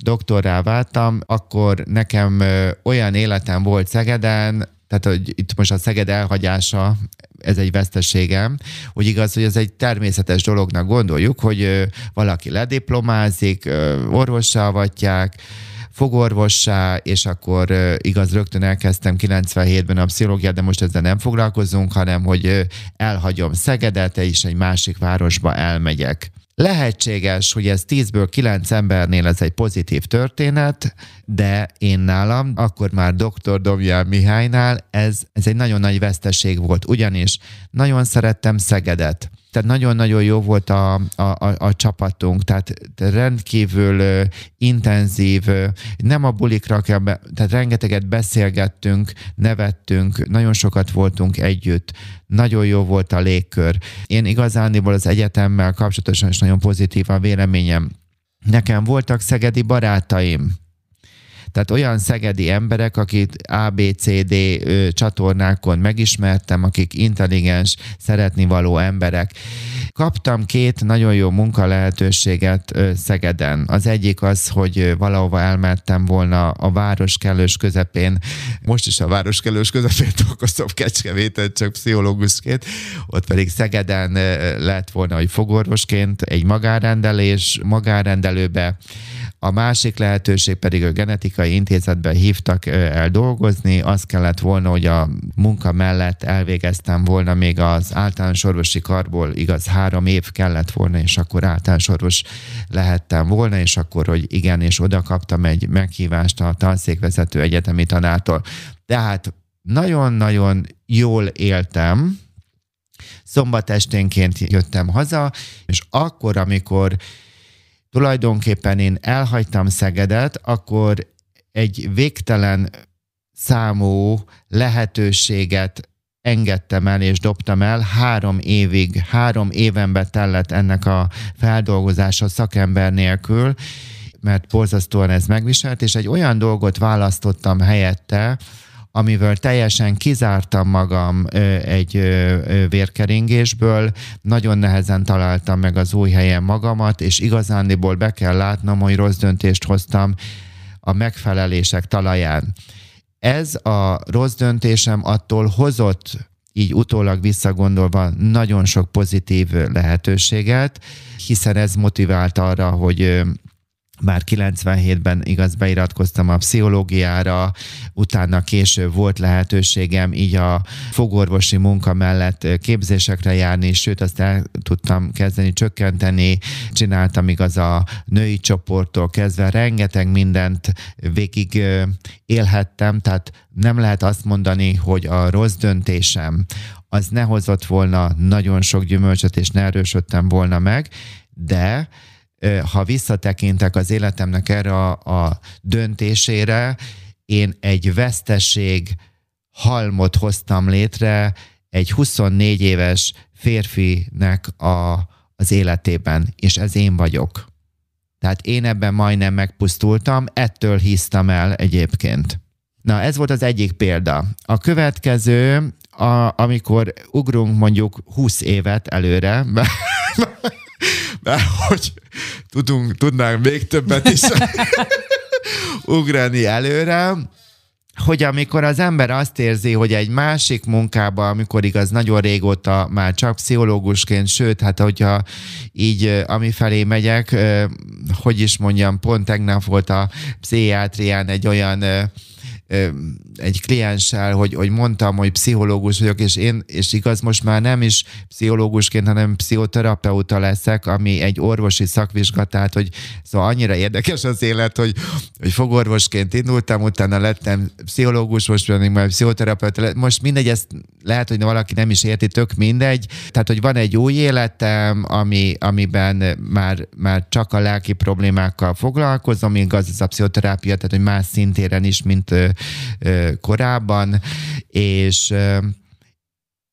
doktorrá váltam, akkor nekem olyan életem volt Szegeden, tehát hogy itt most a Szeged elhagyása ez egy veszteségem, hogy igaz, hogy ez egy természetes dolognak gondoljuk, hogy valaki lediplomázik, orvossá avatják, fogorvossá, és akkor igaz, rögtön elkezdtem 97-ben a pszichológiát, de most ezzel nem foglalkozunk, hanem hogy elhagyom Szegedet, és egy másik városba elmegyek. Lehetséges, hogy ez 10-ből 9 embernél ez egy pozitív történet, de én nálam, akkor már dr. Domján Mihálynál ez, ez egy nagyon nagy veszteség volt, ugyanis nagyon szerettem Szegedet tehát nagyon-nagyon jó volt a, a, a, a csapatunk, tehát rendkívül uh, intenzív, uh, nem a bulikra kell, be, tehát rengeteget beszélgettünk, nevettünk, nagyon sokat voltunk együtt, nagyon jó volt a légkör. Én igazániból az egyetemmel kapcsolatosan is nagyon pozitív a véleményem. Nekem voltak szegedi barátaim, tehát olyan szegedi emberek, akik ABCD csatornákon megismertem, akik intelligens, szeretni való emberek. Kaptam két nagyon jó munka lehetőséget Szegeden. Az egyik az, hogy valahova elmentem volna a város kellős közepén. Most is a város kellős közepén dolgozom Kecskeméten, csak pszichológusként. Ott pedig Szegeden lett volna, hogy fogorvosként egy magárendelés, magárendelőbe a másik lehetőség pedig a genetikai intézetben hívtak el dolgozni. Az kellett volna, hogy a munka mellett elvégeztem volna még az általános orvosi karból, igaz, három év kellett volna, és akkor általános orvos lehettem volna, és akkor, hogy igen, és oda kaptam egy meghívást a tanszékvezető egyetemi tanától. Tehát nagyon-nagyon jól éltem, szombat esténként jöttem haza, és akkor, amikor tulajdonképpen én elhagytam Szegedet, akkor egy végtelen számú lehetőséget engedtem el és dobtam el. Három évig, három éven tellett ennek a feldolgozása szakember nélkül, mert borzasztóan ez megviselt, és egy olyan dolgot választottam helyette, amivel teljesen kizártam magam egy vérkeringésből, nagyon nehezen találtam meg az új helyen magamat, és igazándiból be kell látnom, hogy rossz döntést hoztam a megfelelések talaján. Ez a rossz döntésem attól hozott így utólag visszagondolva nagyon sok pozitív lehetőséget, hiszen ez motivált arra, hogy már 97-ben igaz beiratkoztam a pszichológiára, utána később volt lehetőségem így a fogorvosi munka mellett képzésekre járni, sőt azt el tudtam kezdeni csökkenteni, csináltam igaz a női csoporttól kezdve, rengeteg mindent végig élhettem, tehát nem lehet azt mondani, hogy a rossz döntésem az ne hozott volna nagyon sok gyümölcsöt, és ne erősödtem volna meg, de ha visszatekintek az életemnek erre a, a döntésére, én egy veszteség halmot hoztam létre egy 24 éves férfinek a, az életében, és ez én vagyok. Tehát én ebben majdnem megpusztultam, ettől hisztam el egyébként. Na, ez volt az egyik példa. A következő, a, amikor ugrunk mondjuk 20 évet előre, mert hogy tudunk, tudnánk még többet is ugrani előre, hogy amikor az ember azt érzi, hogy egy másik munkában, amikor igaz nagyon régóta már csak pszichológusként, sőt, hát hogyha így ami felé megyek, hogy is mondjam, pont tegnap volt a pszichiátrián egy olyan egy klienssel, hogy, hogy mondtam, hogy pszichológus vagyok, és én, és igaz, most már nem is pszichológusként, hanem pszichoterapeuta leszek, ami egy orvosi szakvizsgatát, hogy szóval annyira érdekes az élet, hogy, hogy fogorvosként indultam, utána lettem pszichológus, most pedig már pszichoterapeuta, most mindegy, ezt lehet, hogy valaki nem is érti, tök mindegy, tehát, hogy van egy új életem, ami, amiben már, már csak a lelki problémákkal foglalkozom, igaz, ez a pszichoterápia, tehát, hogy más szintéren is, mint korábban, és,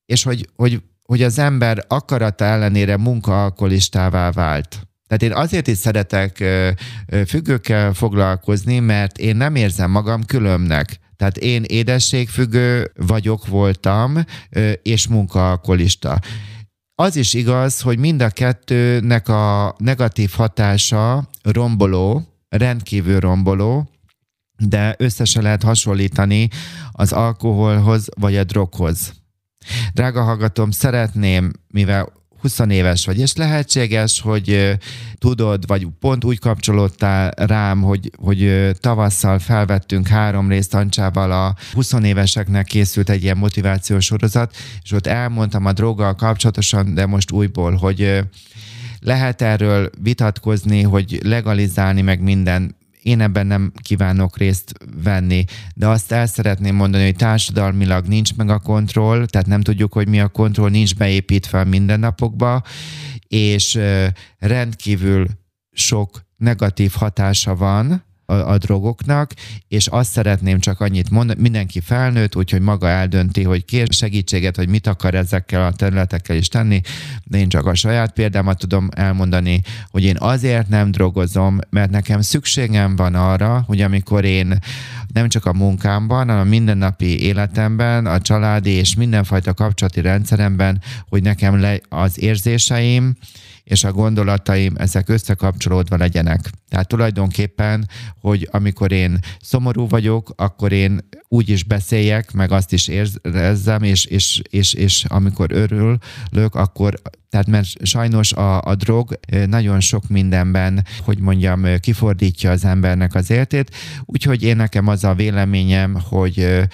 és hogy, hogy, hogy az ember akarata ellenére munkaalkolistává vált. Tehát én azért is szeretek függőkkel foglalkozni, mert én nem érzem magam különbnek. Tehát én édességfüggő vagyok, voltam, és munkaalkolista. Az is igaz, hogy mind a kettőnek a negatív hatása romboló, rendkívül romboló, de össze lehet hasonlítani az alkoholhoz vagy a droghoz. Drága hallgatom, szeretném, mivel 20 éves vagy, és lehetséges, hogy tudod, vagy pont úgy kapcsolódtál rám, hogy, hogy tavasszal felvettünk három részt Ancsával a 20 éveseknek készült egy ilyen motivációs sorozat, és ott elmondtam a droggal kapcsolatosan, de most újból, hogy lehet erről vitatkozni, hogy legalizálni meg minden én ebben nem kívánok részt venni, de azt el szeretném mondani, hogy társadalmilag nincs meg a kontroll, tehát nem tudjuk, hogy mi a kontroll, nincs beépítve a mindennapokba, és rendkívül sok negatív hatása van a, a drogoknak, és azt szeretném csak annyit mondani, mindenki felnőtt, úgyhogy maga eldönti, hogy kér segítséget, hogy mit akar ezekkel a területekkel is tenni, de én csak a saját példámat tudom elmondani, hogy én azért nem drogozom, mert nekem szükségem van arra, hogy amikor én nem csak a munkámban, hanem a mindennapi életemben, a családi és mindenfajta kapcsolati rendszeremben, hogy nekem le az érzéseim, és a gondolataim ezek összekapcsolódva legyenek. Tehát tulajdonképpen, hogy amikor én szomorú vagyok, akkor én úgy is beszéljek, meg azt is érzem, és, és, és, és amikor örülök, akkor tehát mert sajnos a, a drog nagyon sok mindenben, hogy mondjam, kifordítja az embernek az életét, úgyhogy én nekem az a véleményem, hogy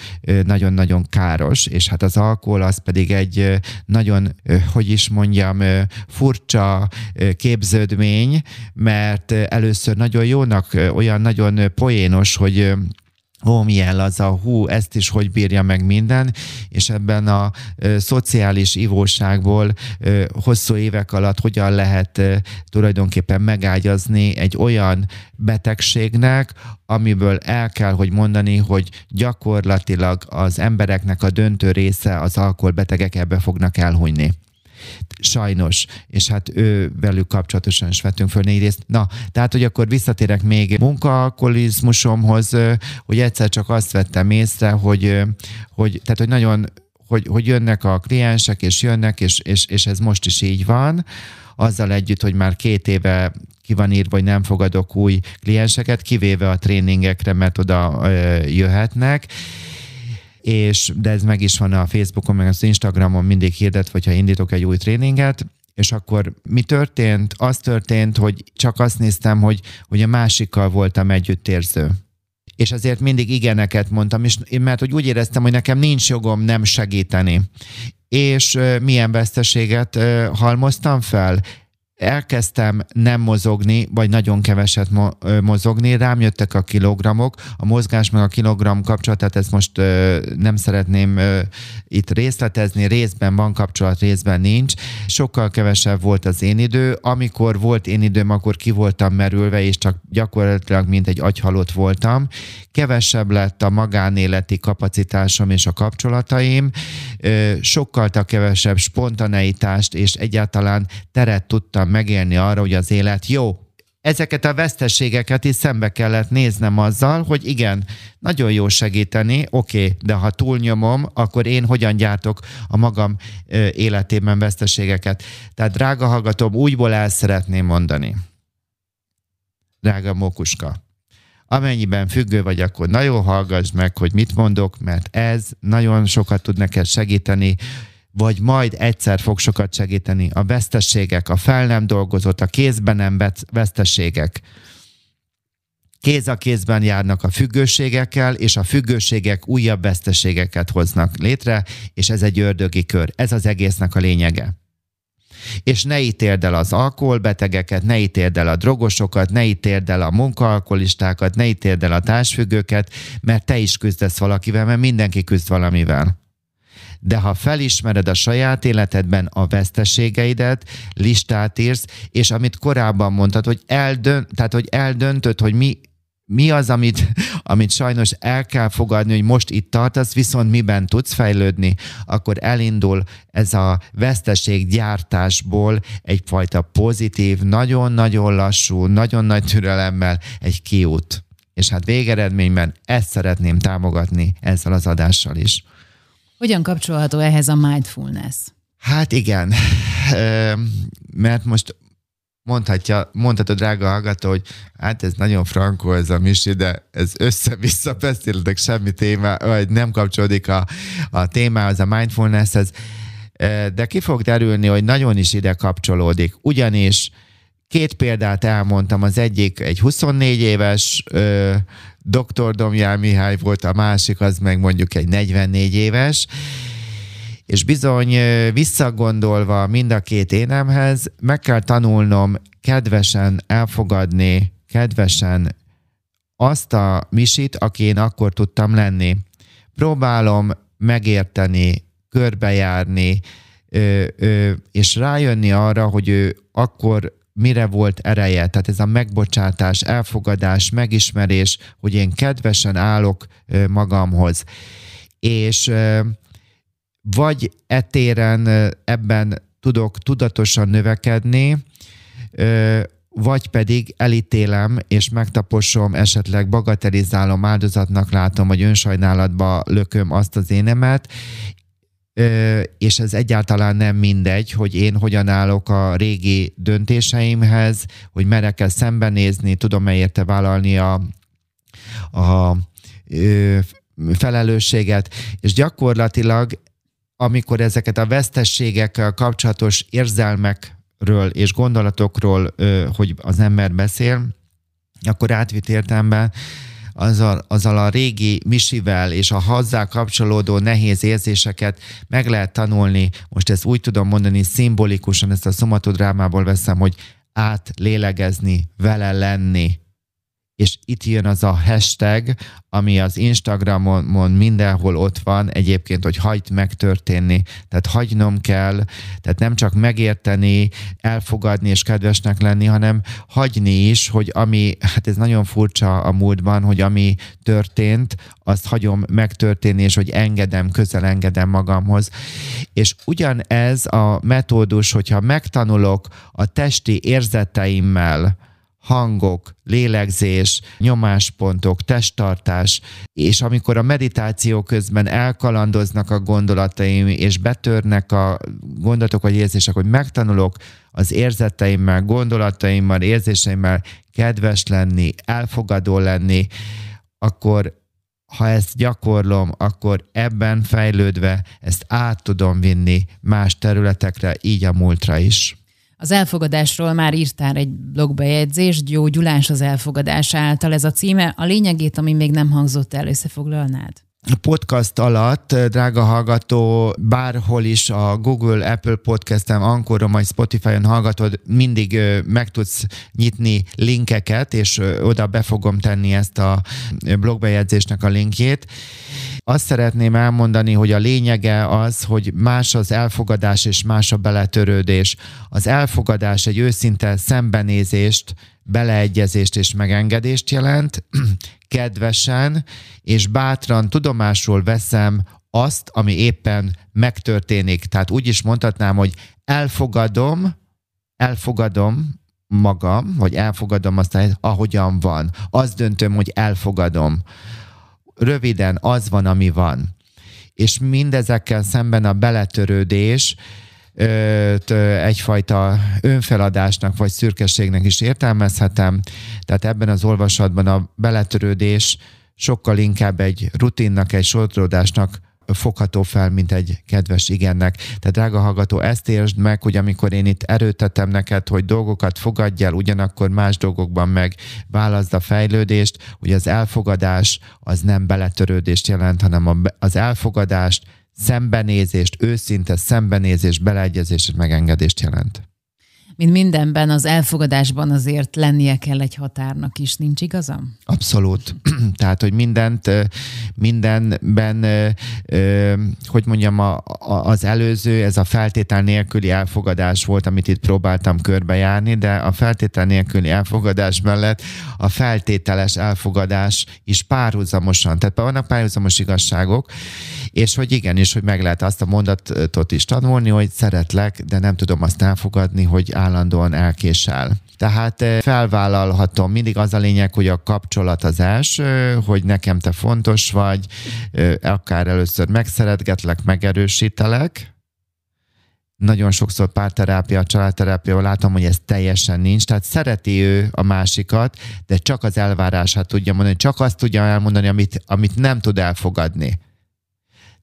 nagyon-nagyon káros, és hát az alkohol az pedig egy nagyon, hogy is mondjam, furcsa képződmény, mert először nagyon jónak, olyan nagyon poénos, hogy ó, milyen laza, hú, ezt is hogy bírja meg minden, és ebben a ö, szociális ivóságból ö, hosszú évek alatt hogyan lehet ö, tulajdonképpen megágyazni egy olyan betegségnek, amiből el kell, hogy mondani, hogy gyakorlatilag az embereknek a döntő része az alkoholbetegek ebbe fognak elhunyni. Sajnos. És hát ő velük kapcsolatosan is vettünk föl négy részt. Na, tehát, hogy akkor visszatérek még munkaalkoholizmusomhoz, hogy egyszer csak azt vettem észre, hogy, hogy tehát, hogy nagyon hogy, hogy jönnek a kliensek, és jönnek, és, és, és ez most is így van, azzal együtt, hogy már két éve ki van írva, hogy nem fogadok új klienseket, kivéve a tréningekre, mert oda ö, jöhetnek, és, de ez meg is van a Facebookon, meg az Instagramon mindig hirdet, hogyha indítok egy új tréninget, és akkor mi történt? Az történt, hogy csak azt néztem, hogy, hogy a másikkal voltam együttérző és azért mindig igeneket mondtam, és mert hogy úgy éreztem, hogy nekem nincs jogom nem segíteni. És milyen veszteséget halmoztam fel? Elkezdtem nem mozogni, vagy nagyon keveset mo- mozogni, rám jöttek a kilogramok, a mozgás meg a kilogram kapcsolatát, ezt most ö, nem szeretném ö, itt részletezni, részben van kapcsolat, részben nincs. Sokkal kevesebb volt az én idő, amikor volt én időm, akkor ki voltam merülve, és csak gyakorlatilag mint egy agyhalott voltam. Kevesebb lett a magánéleti kapacitásom és a kapcsolataim, ö, sokkal kevesebb spontaneitást és egyáltalán teret tudtam tudtam megélni arra, hogy az élet jó. Ezeket a veszteségeket is szembe kellett néznem azzal, hogy igen, nagyon jó segíteni, oké, okay, de ha túlnyomom, akkor én hogyan gyártok a magam életében veszteségeket. Tehát drága hallgatom, úgyból el szeretném mondani. Drága mókuska, amennyiben függő vagy, akkor nagyon hallgass meg, hogy mit mondok, mert ez nagyon sokat tud neked segíteni, vagy majd egyszer fog sokat segíteni a vesztességek, a fel nem dolgozott, a kézben nem vesztességek. Kéz a kézben járnak a függőségekkel, és a függőségek újabb veszteségeket hoznak létre, és ez egy ördögi kör. Ez az egésznek a lényege. És ne ítéld el az alkoholbetegeket, ne ítéld el a drogosokat, ne ítéld el a munkaalkoholistákat, ne ítéld el a társfüggőket, mert te is küzdesz valakivel, mert mindenki küzd valamivel de ha felismered a saját életedben a veszteségeidet, listát írsz, és amit korábban mondtad, hogy, eldönt, tehát, hogy eldöntöd, hogy mi, mi az, amit, amit sajnos el kell fogadni, hogy most itt tartasz, viszont miben tudsz fejlődni, akkor elindul ez a veszteség gyártásból egyfajta pozitív, nagyon-nagyon lassú, nagyon nagy türelemmel egy kiút. És hát végeredményben ezt szeretném támogatni ezzel az adással is. Hogyan kapcsolható ehhez a mindfulness? Hát igen, mert most mondhatja, mondhatod drága hallgató, hogy hát ez nagyon frankó ez a misi, de ez össze-vissza beszéltek semmi téma, vagy nem kapcsolódik a, a témához, a mindfulnesshez, de ki fog derülni, hogy nagyon is ide kapcsolódik, ugyanis két példát elmondtam, az egyik egy 24 éves ö, dr. Domján Mihály volt, a másik az meg mondjuk egy 44 éves, és bizony visszagondolva mind a két énemhez, meg kell tanulnom kedvesen elfogadni, kedvesen azt a misit, aki én akkor tudtam lenni. Próbálom megérteni, körbejárni, ö, ö, és rájönni arra, hogy ő akkor mire volt ereje. Tehát ez a megbocsátás, elfogadás, megismerés, hogy én kedvesen állok magamhoz. És vagy etéren ebben tudok tudatosan növekedni, vagy pedig elítélem és megtaposom, esetleg bagatelizálom, áldozatnak látom, vagy önsajnálatba lököm azt az énemet, és ez egyáltalán nem mindegy, hogy én hogyan állok a régi döntéseimhez, hogy merek-e szembenézni, tudom-e érte vállalni a, a felelősséget, és gyakorlatilag amikor ezeket a vesztességekkel kapcsolatos érzelmekről és gondolatokról, hogy az ember beszél, akkor átvitt értelemben azzal, azzal a régi misivel és a hozzá kapcsolódó nehéz érzéseket meg lehet tanulni. Most ezt úgy tudom mondani szimbolikusan, ezt a szomatodrámából veszem, hogy átlélegezni, vele lenni. És itt jön az a hashtag, ami az Instagramon mindenhol ott van, egyébként, hogy hagyd megtörténni. Tehát hagynom kell, tehát nem csak megérteni, elfogadni és kedvesnek lenni, hanem hagyni is, hogy ami, hát ez nagyon furcsa a múltban, hogy ami történt, azt hagyom megtörténni, és hogy engedem, közel engedem magamhoz. És ugyanez a metódus, hogyha megtanulok a testi érzeteimmel, hangok, lélegzés, nyomáspontok, testtartás, és amikor a meditáció közben elkalandoznak a gondolataim, és betörnek a gondolatok vagy érzések, hogy megtanulok az érzeteimmel, gondolataimmal, érzéseimmel kedves lenni, elfogadó lenni, akkor ha ezt gyakorlom, akkor ebben fejlődve ezt át tudom vinni más területekre, így a múltra is. Az elfogadásról már írtál egy blogbejegyzést, Gyógyulás az elfogadás által. Ez a címe. A lényegét, ami még nem hangzott el, összefoglalnád? podcast alatt, drága hallgató, bárhol is a Google, Apple podcastem, Ankoron vagy Spotify-on hallgatod, mindig meg tudsz nyitni linkeket, és oda be fogom tenni ezt a blogbejegyzésnek a linkjét. Azt szeretném elmondani, hogy a lényege az, hogy más az elfogadás és más a beletörődés. Az elfogadás egy őszinte szembenézést, beleegyezést és megengedést jelent, kedvesen és bátran tudomásul veszem azt, ami éppen megtörténik. Tehát úgy is mondhatnám, hogy elfogadom, elfogadom magam, vagy elfogadom azt, ahogyan van. Azt döntöm, hogy elfogadom. Röviden az van, ami van. És mindezekkel szemben a beletörődés, egyfajta önfeladásnak vagy szürkességnek is értelmezhetem. Tehát ebben az olvasatban a beletörődés sokkal inkább egy rutinnak, egy sodródásnak fogható fel, mint egy kedves igennek. Tehát drága hallgató, ezt értsd meg, hogy amikor én itt erőtetem neked, hogy dolgokat fogadj el, ugyanakkor más dolgokban meg válaszd a fejlődést, hogy az elfogadás az nem beletörődést jelent, hanem az elfogadást szembenézést, őszinte szembenézést, beleegyezést és megengedést jelent. Mint mindenben, az elfogadásban azért lennie kell egy határnak is, nincs igazam? Abszolút. Tehát, hogy mindent, mindenben, hogy mondjam, az előző, ez a feltétel nélküli elfogadás volt, amit itt próbáltam körbejárni, de a feltétel nélküli elfogadás mellett a feltételes elfogadás is párhuzamosan, tehát vannak párhuzamos igazságok, és hogy igenis, hogy meg lehet azt a mondatot is tanulni, hogy szeretlek, de nem tudom azt elfogadni, hogy állandóan elkésel. Tehát eh, felvállalhatom, mindig az a lényeg, hogy a kapcsolat az első, hogy nekem te fontos vagy, akár először megszeretgetlek, megerősítelek, nagyon sokszor párterápia, családterápia, látom, hogy ez teljesen nincs. Tehát szereti ő a másikat, de csak az elvárását tudja mondani, csak azt tudja elmondani, amit, amit nem tud elfogadni.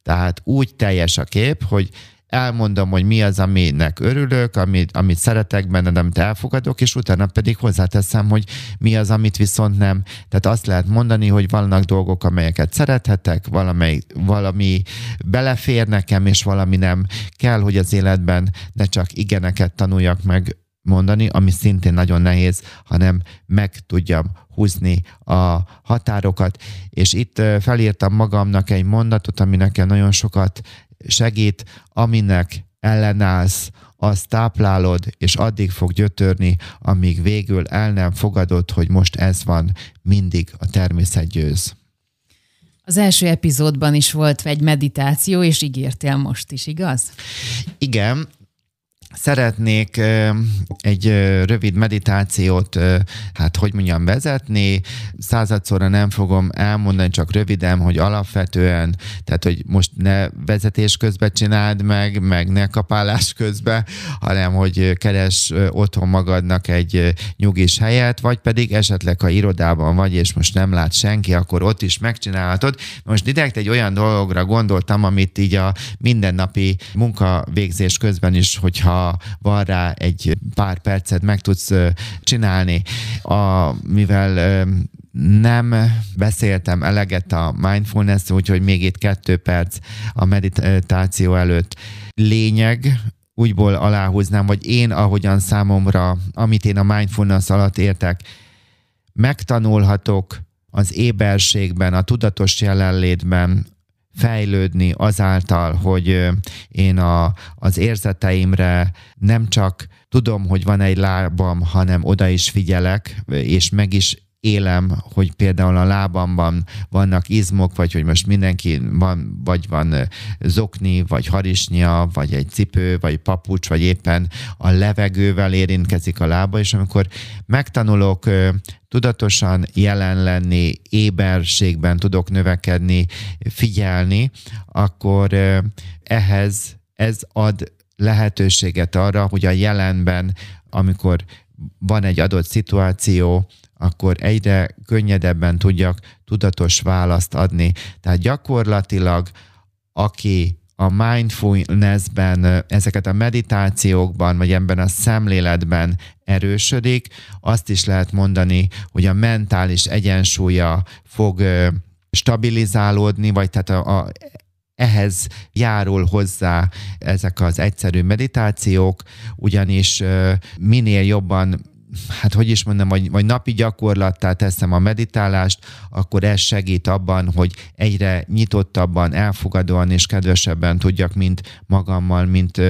Tehát úgy teljes a kép, hogy elmondom, hogy mi az, aminek örülök, amit, amit szeretek benne, amit elfogadok, és utána pedig hozzáteszem, hogy mi az, amit viszont nem. Tehát azt lehet mondani, hogy vannak dolgok, amelyeket szerethetek, valamely, valami belefér nekem, és valami nem. Kell, hogy az életben ne csak igeneket tanuljak meg mondani, ami szintén nagyon nehéz, hanem meg tudjam húzni a határokat. És itt felírtam magamnak egy mondatot, ami nekem nagyon sokat segít, aminek ellenállsz, azt táplálod, és addig fog gyötörni, amíg végül el nem fogadod, hogy most ez van, mindig a természet győz. Az első epizódban is volt egy meditáció, és ígértél most is, igaz? Igen, Szeretnék egy rövid meditációt, hát hogy mondjam, vezetni. Századszorra nem fogom elmondani, csak röviden, hogy alapvetően, tehát hogy most ne vezetés közben csináld meg, meg ne kapálás közben, hanem hogy keres otthon magadnak egy nyugis helyet, vagy pedig esetleg, ha irodában vagy, és most nem lát senki, akkor ott is megcsinálhatod. Most direkt egy olyan dologra gondoltam, amit így a mindennapi munkavégzés közben is, hogyha van rá egy pár percet meg tudsz csinálni. A, mivel nem beszéltem eleget a mindfulness, úgyhogy még itt kettő perc a meditáció előtt. Lényeg, úgyból aláhúznám, vagy én, ahogyan számomra, amit én a mindfulness alatt értek, megtanulhatok az éberségben, a tudatos jelenlétben fejlődni azáltal, hogy én a, az érzeteimre nem csak tudom, hogy van egy lábam, hanem oda is figyelek, és meg is élem, hogy például a lábamban vannak izmok, vagy hogy most mindenki van, vagy van zokni, vagy harisnya, vagy egy cipő, vagy papucs, vagy éppen a levegővel érintkezik a lába, és amikor megtanulok tudatosan jelen lenni, éberségben tudok növekedni, figyelni, akkor ehhez ez ad lehetőséget arra, hogy a jelenben, amikor van egy adott szituáció, akkor egyre könnyedebben tudjak tudatos választ adni. Tehát gyakorlatilag, aki a mindfulnessben, ezeket a meditációkban, vagy ebben a szemléletben erősödik, azt is lehet mondani, hogy a mentális egyensúlya fog stabilizálódni, vagy tehát a, a ehhez járul hozzá ezek az egyszerű meditációk, ugyanis minél jobban hát hogy is mondom, vagy, vagy napi gyakorlattá teszem a meditálást, akkor ez segít abban, hogy egyre nyitottabban, elfogadóan és kedvesebben tudjak mint magammal, mint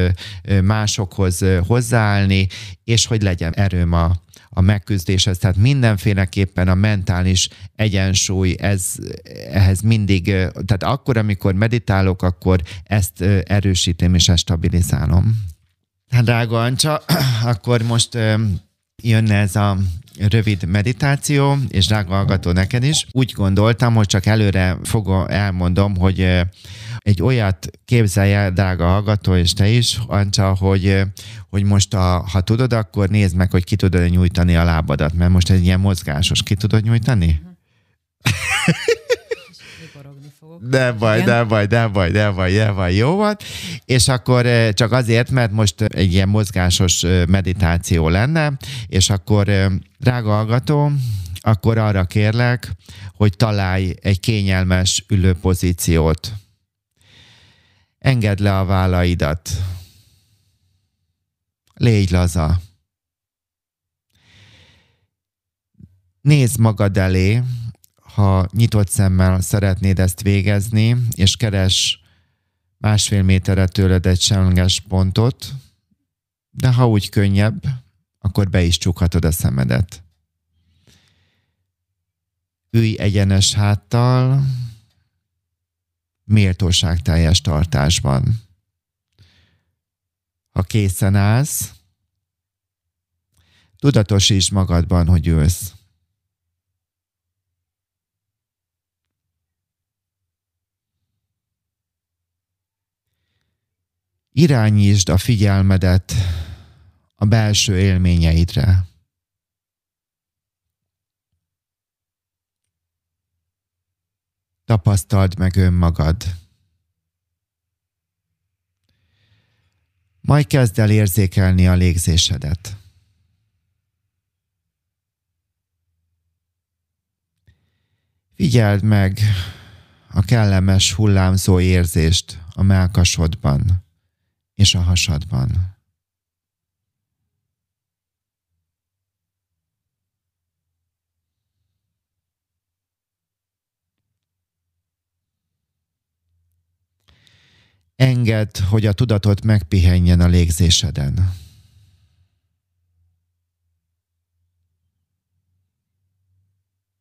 másokhoz hozzáállni, és hogy legyen erőm a, a megküzdéshez. Tehát mindenféleképpen a mentális egyensúly, ez, ehhez mindig, tehát akkor, amikor meditálok, akkor ezt erősítem és ezt stabilizálom. Hát drága Ancsa, akkor most jönne ez a rövid meditáció, és drága hallgató neked is. Úgy gondoltam, hogy csak előre fogom, elmondom, hogy egy olyat képzelje, drága hallgató, és te is, Ancsa, hogy, hogy most, a, ha tudod, akkor nézd meg, hogy ki tudod nyújtani a lábadat, mert most egy ilyen mozgásos. Ki tudod nyújtani? Nem baj, Igen? nem baj, nem baj, nem baj, nem baj, jó van. És akkor eh, csak azért, mert most egy ilyen mozgásos eh, meditáció lenne, és akkor eh, drága hallgató, akkor arra kérlek, hogy találj egy kényelmes ülőpozíciót. Engedd le a vállaidat. Légy laza. Nézd magad elé, ha nyitott szemmel szeretnéd ezt végezni, és keres másfél méterre tőled egy semleges pontot, de ha úgy könnyebb, akkor be is csukhatod a szemedet. Ülj egyenes háttal, méltóság teljes tartásban. Ha készen állsz, tudatosíts magadban, hogy ülsz. Irányítsd a figyelmedet a belső élményeidre. Tapasztald meg önmagad. Majd kezd el érzékelni a légzésedet. Figyeld meg a kellemes hullámzó érzést a melkasodban és a hasadban. Engedd, hogy a tudatot megpihenjen a légzéseden.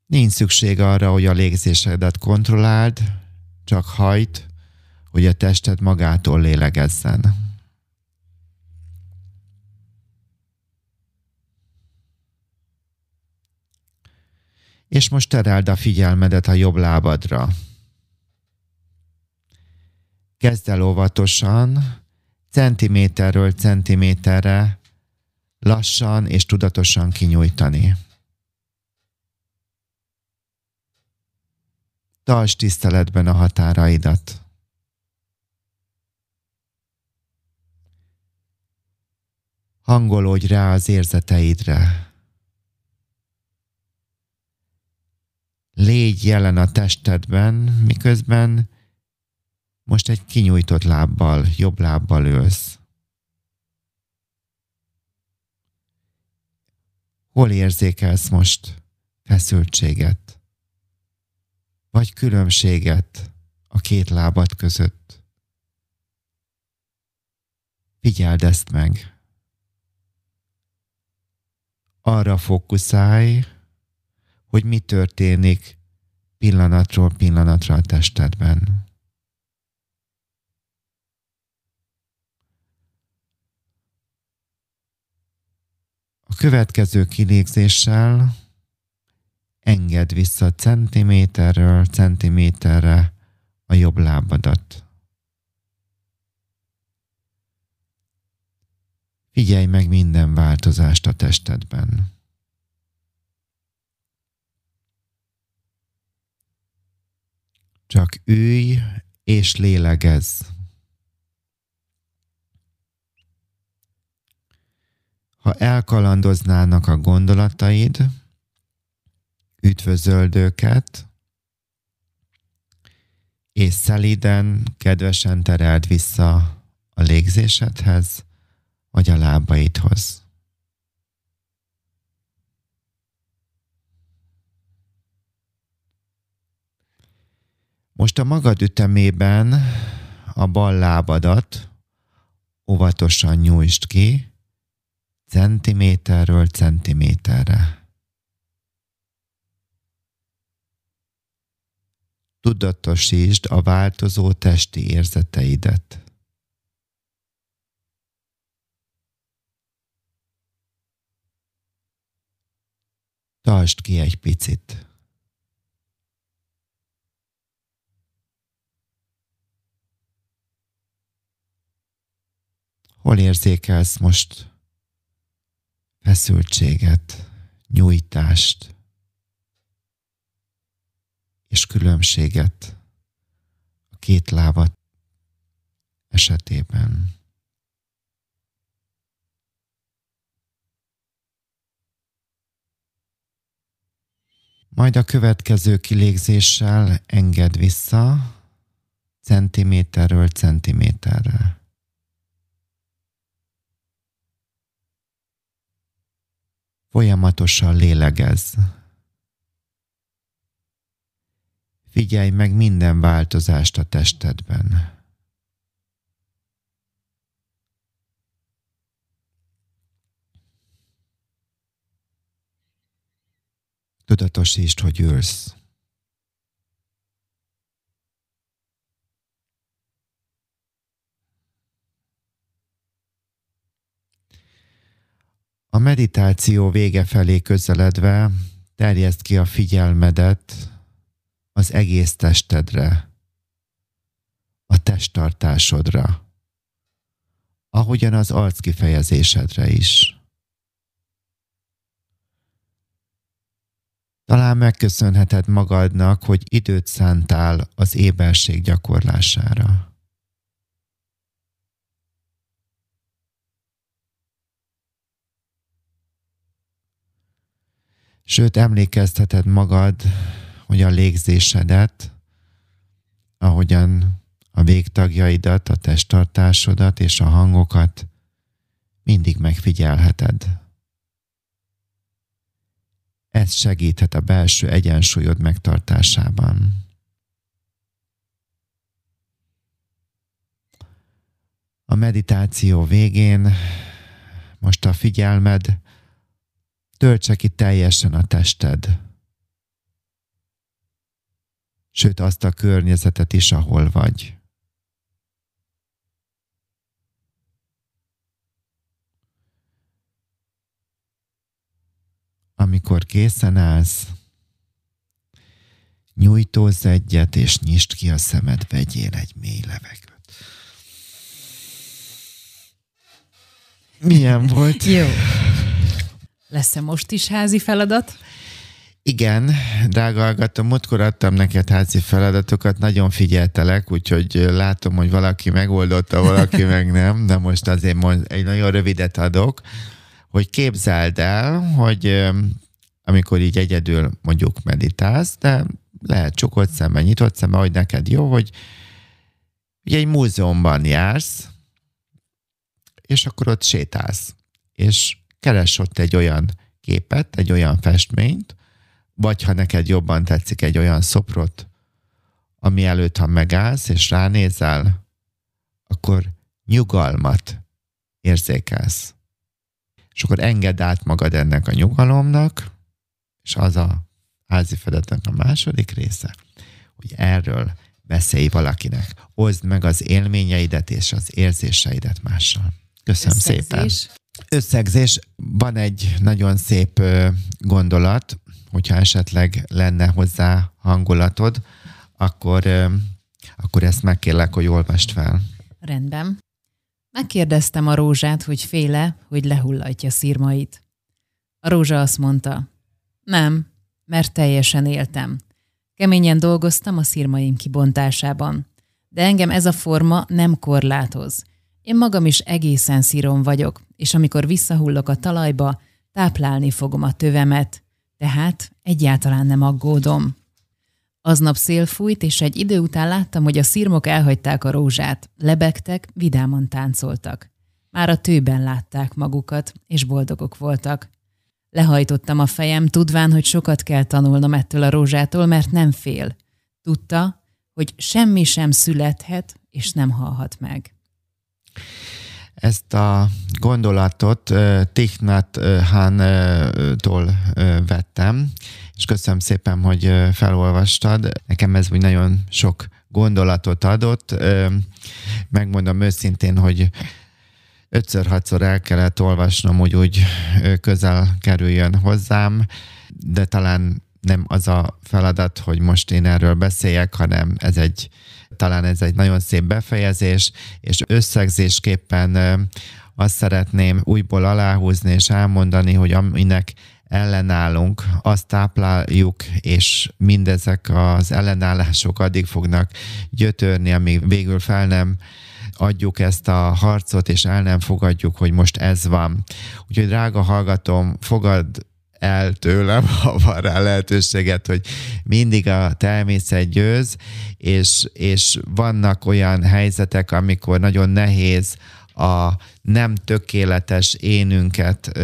Nincs szükség arra, hogy a légzésedet kontrolláld, csak hajt, hogy a tested magától lélegezzen. És most tereld a figyelmedet a jobb lábadra. Kezd el óvatosan, centiméterről centiméterre, lassan és tudatosan kinyújtani. Tartsd tiszteletben a határaidat. Hangolódj rá az érzeteidre. Légy jelen a testedben, miközben most egy kinyújtott lábbal, jobb lábbal ülsz. Hol érzékelsz most feszültséget, vagy különbséget a két lábad között. Figyeld ezt meg. Arra fókuszálj, hogy mi történik pillanatról pillanatra a testedben. A következő kilégzéssel engedd vissza centiméterről centiméterre a jobb lábadat. Figyelj meg minden változást a testedben. Csak ülj és lélegezz. Ha elkalandoznának a gondolataid, üdvözöld őket, és szeliden, kedvesen tereld vissza a légzésedhez, vagy a lábaidhoz. Most a magad ütemében a bal lábadat óvatosan nyújtsd ki, centiméterről centiméterre. Tudatosítsd a változó testi érzeteidet. Tartsd ki egy picit. Hol érzékelsz most feszültséget, nyújtást és különbséget a két lábat esetében. Majd a következő kilégzéssel enged vissza centiméterről centiméterre. Folyamatosan lélegez. Figyelj meg minden változást a testedben. Tudatosítsd, hogy ülsz. A meditáció vége felé közeledve terjeszd ki a figyelmedet az egész testedre, a testtartásodra, ahogyan az arc kifejezésedre is. Talán megköszönheted magadnak, hogy időt szántál az éberség gyakorlására. Sőt, emlékezteted magad, hogy a légzésedet, ahogyan a végtagjaidat, a testtartásodat és a hangokat mindig megfigyelheted. Ez segíthet a belső egyensúlyod megtartásában. A meditáció végén most a figyelmed töltse ki teljesen a tested. Sőt, azt a környezetet is, ahol vagy. Amikor készen állsz, nyújtózz egyet, és nyisd ki a szemed, vegyél egy mély levegőt. Milyen volt? Jó. Lesz-e most is házi feladat? Igen, drága hallgató, múltkor adtam neked házi feladatokat, nagyon figyeltelek, úgyhogy látom, hogy valaki megoldotta, valaki meg nem, de most azért mond, egy nagyon rövidet adok, hogy képzeld el, hogy amikor így egyedül mondjuk meditálsz, de lehet csukott szemben, nyitott szemben, hogy neked jó, hogy ugye egy múzeumban jársz, és akkor ott sétálsz, és keres ott egy olyan képet, egy olyan festményt, vagy ha neked jobban tetszik egy olyan szoprot, ami előtt, ha megállsz és ránézel, akkor nyugalmat érzékelsz. És akkor engedd át magad ennek a nyugalomnak, és az a házi feladatnak a második része, hogy erről beszélj valakinek. Oszd meg az élményeidet és az érzéseidet mással. Köszönöm Összegzés. szépen. Összegzés. Van egy nagyon szép gondolat, hogyha esetleg lenne hozzá hangulatod, akkor, akkor ezt megkérlek, hogy olvast fel. Rendben. Megkérdeztem a rózsát, hogy féle, hogy lehullatja szírmait. A rózsa azt mondta, nem, mert teljesen éltem. Keményen dolgoztam a szírmaim kibontásában. De engem ez a forma nem korlátoz. Én magam is egészen szírom vagyok, és amikor visszahullok a talajba, táplálni fogom a tövemet, tehát egyáltalán nem aggódom. Aznap szél fújt, és egy idő után láttam, hogy a szirmok elhagyták a rózsát, lebegtek, vidáman táncoltak. Már a tőben látták magukat, és boldogok voltak. Lehajtottam a fejem, tudván, hogy sokat kell tanulnom ettől a rózsától, mert nem fél. Tudta, hogy semmi sem születhet, és nem halhat meg. Ezt a gondolatot Tichnat Han-tól vettem, és köszönöm szépen, hogy felolvastad. Nekem ez úgy nagyon sok gondolatot adott. Megmondom őszintén, hogy ötször-hatszor el kellett olvasnom, hogy úgy közel kerüljön hozzám, de talán nem az a feladat, hogy most én erről beszéljek, hanem ez egy, talán ez egy nagyon szép befejezés, és összegzésképpen azt szeretném újból aláhúzni és elmondani, hogy aminek ellenállunk, azt tápláljuk, és mindezek az ellenállások addig fognak gyötörni, amíg végül fel nem adjuk ezt a harcot, és el nem fogadjuk, hogy most ez van. Úgyhogy drága hallgatom, fogad el tőlem, ha van rá lehetőséget, hogy mindig a természet győz, és, és vannak olyan helyzetek, amikor nagyon nehéz a nem tökéletes énünket,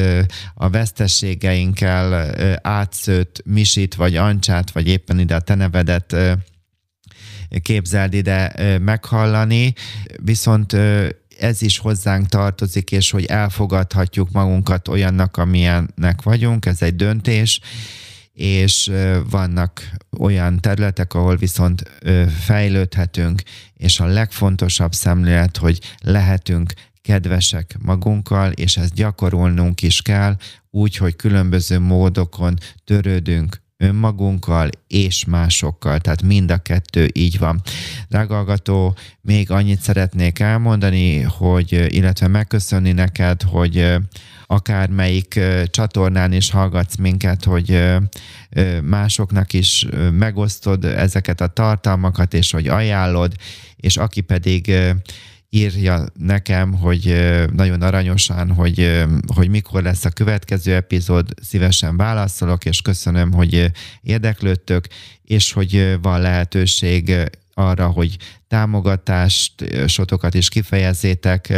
a vesztességeinkkel átszőtt misit, vagy ancsát, vagy éppen ide a te nevedet képzeld ide meghallani, viszont ez is hozzánk tartozik, és hogy elfogadhatjuk magunkat olyannak, amilyennek vagyunk, ez egy döntés, és vannak olyan területek, ahol viszont fejlődhetünk, és a legfontosabb szemlélet, hogy lehetünk kedvesek magunkkal, és ezt gyakorolnunk is kell, úgy, hogy különböző módokon törődünk önmagunkkal és másokkal, tehát mind a kettő így van. Drága még annyit szeretnék elmondani, hogy, illetve megköszönni neked, hogy akármelyik csatornán is hallgatsz minket, hogy másoknak is megosztod ezeket a tartalmakat, és hogy ajánlod, és aki pedig írja nekem, hogy nagyon aranyosan, hogy, hogy mikor lesz a következő epizód, szívesen válaszolok, és köszönöm, hogy érdeklődtök, és hogy van lehetőség arra, hogy támogatást, sotokat is kifejezzétek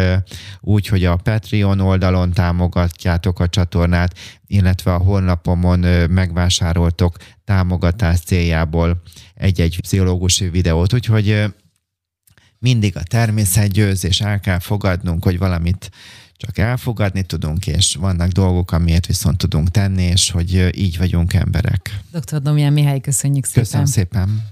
úgy, hogy a Patreon oldalon támogatjátok a csatornát, illetve a honlapomon megvásároltok támogatás céljából egy-egy pszichológusi videót. Úgyhogy mindig a természet győz, és el kell fogadnunk, hogy valamit csak elfogadni tudunk, és vannak dolgok, amiért viszont tudunk tenni, és hogy így vagyunk emberek. Dr. Domján Mihály, köszönjük szépen. Köszönöm szépen.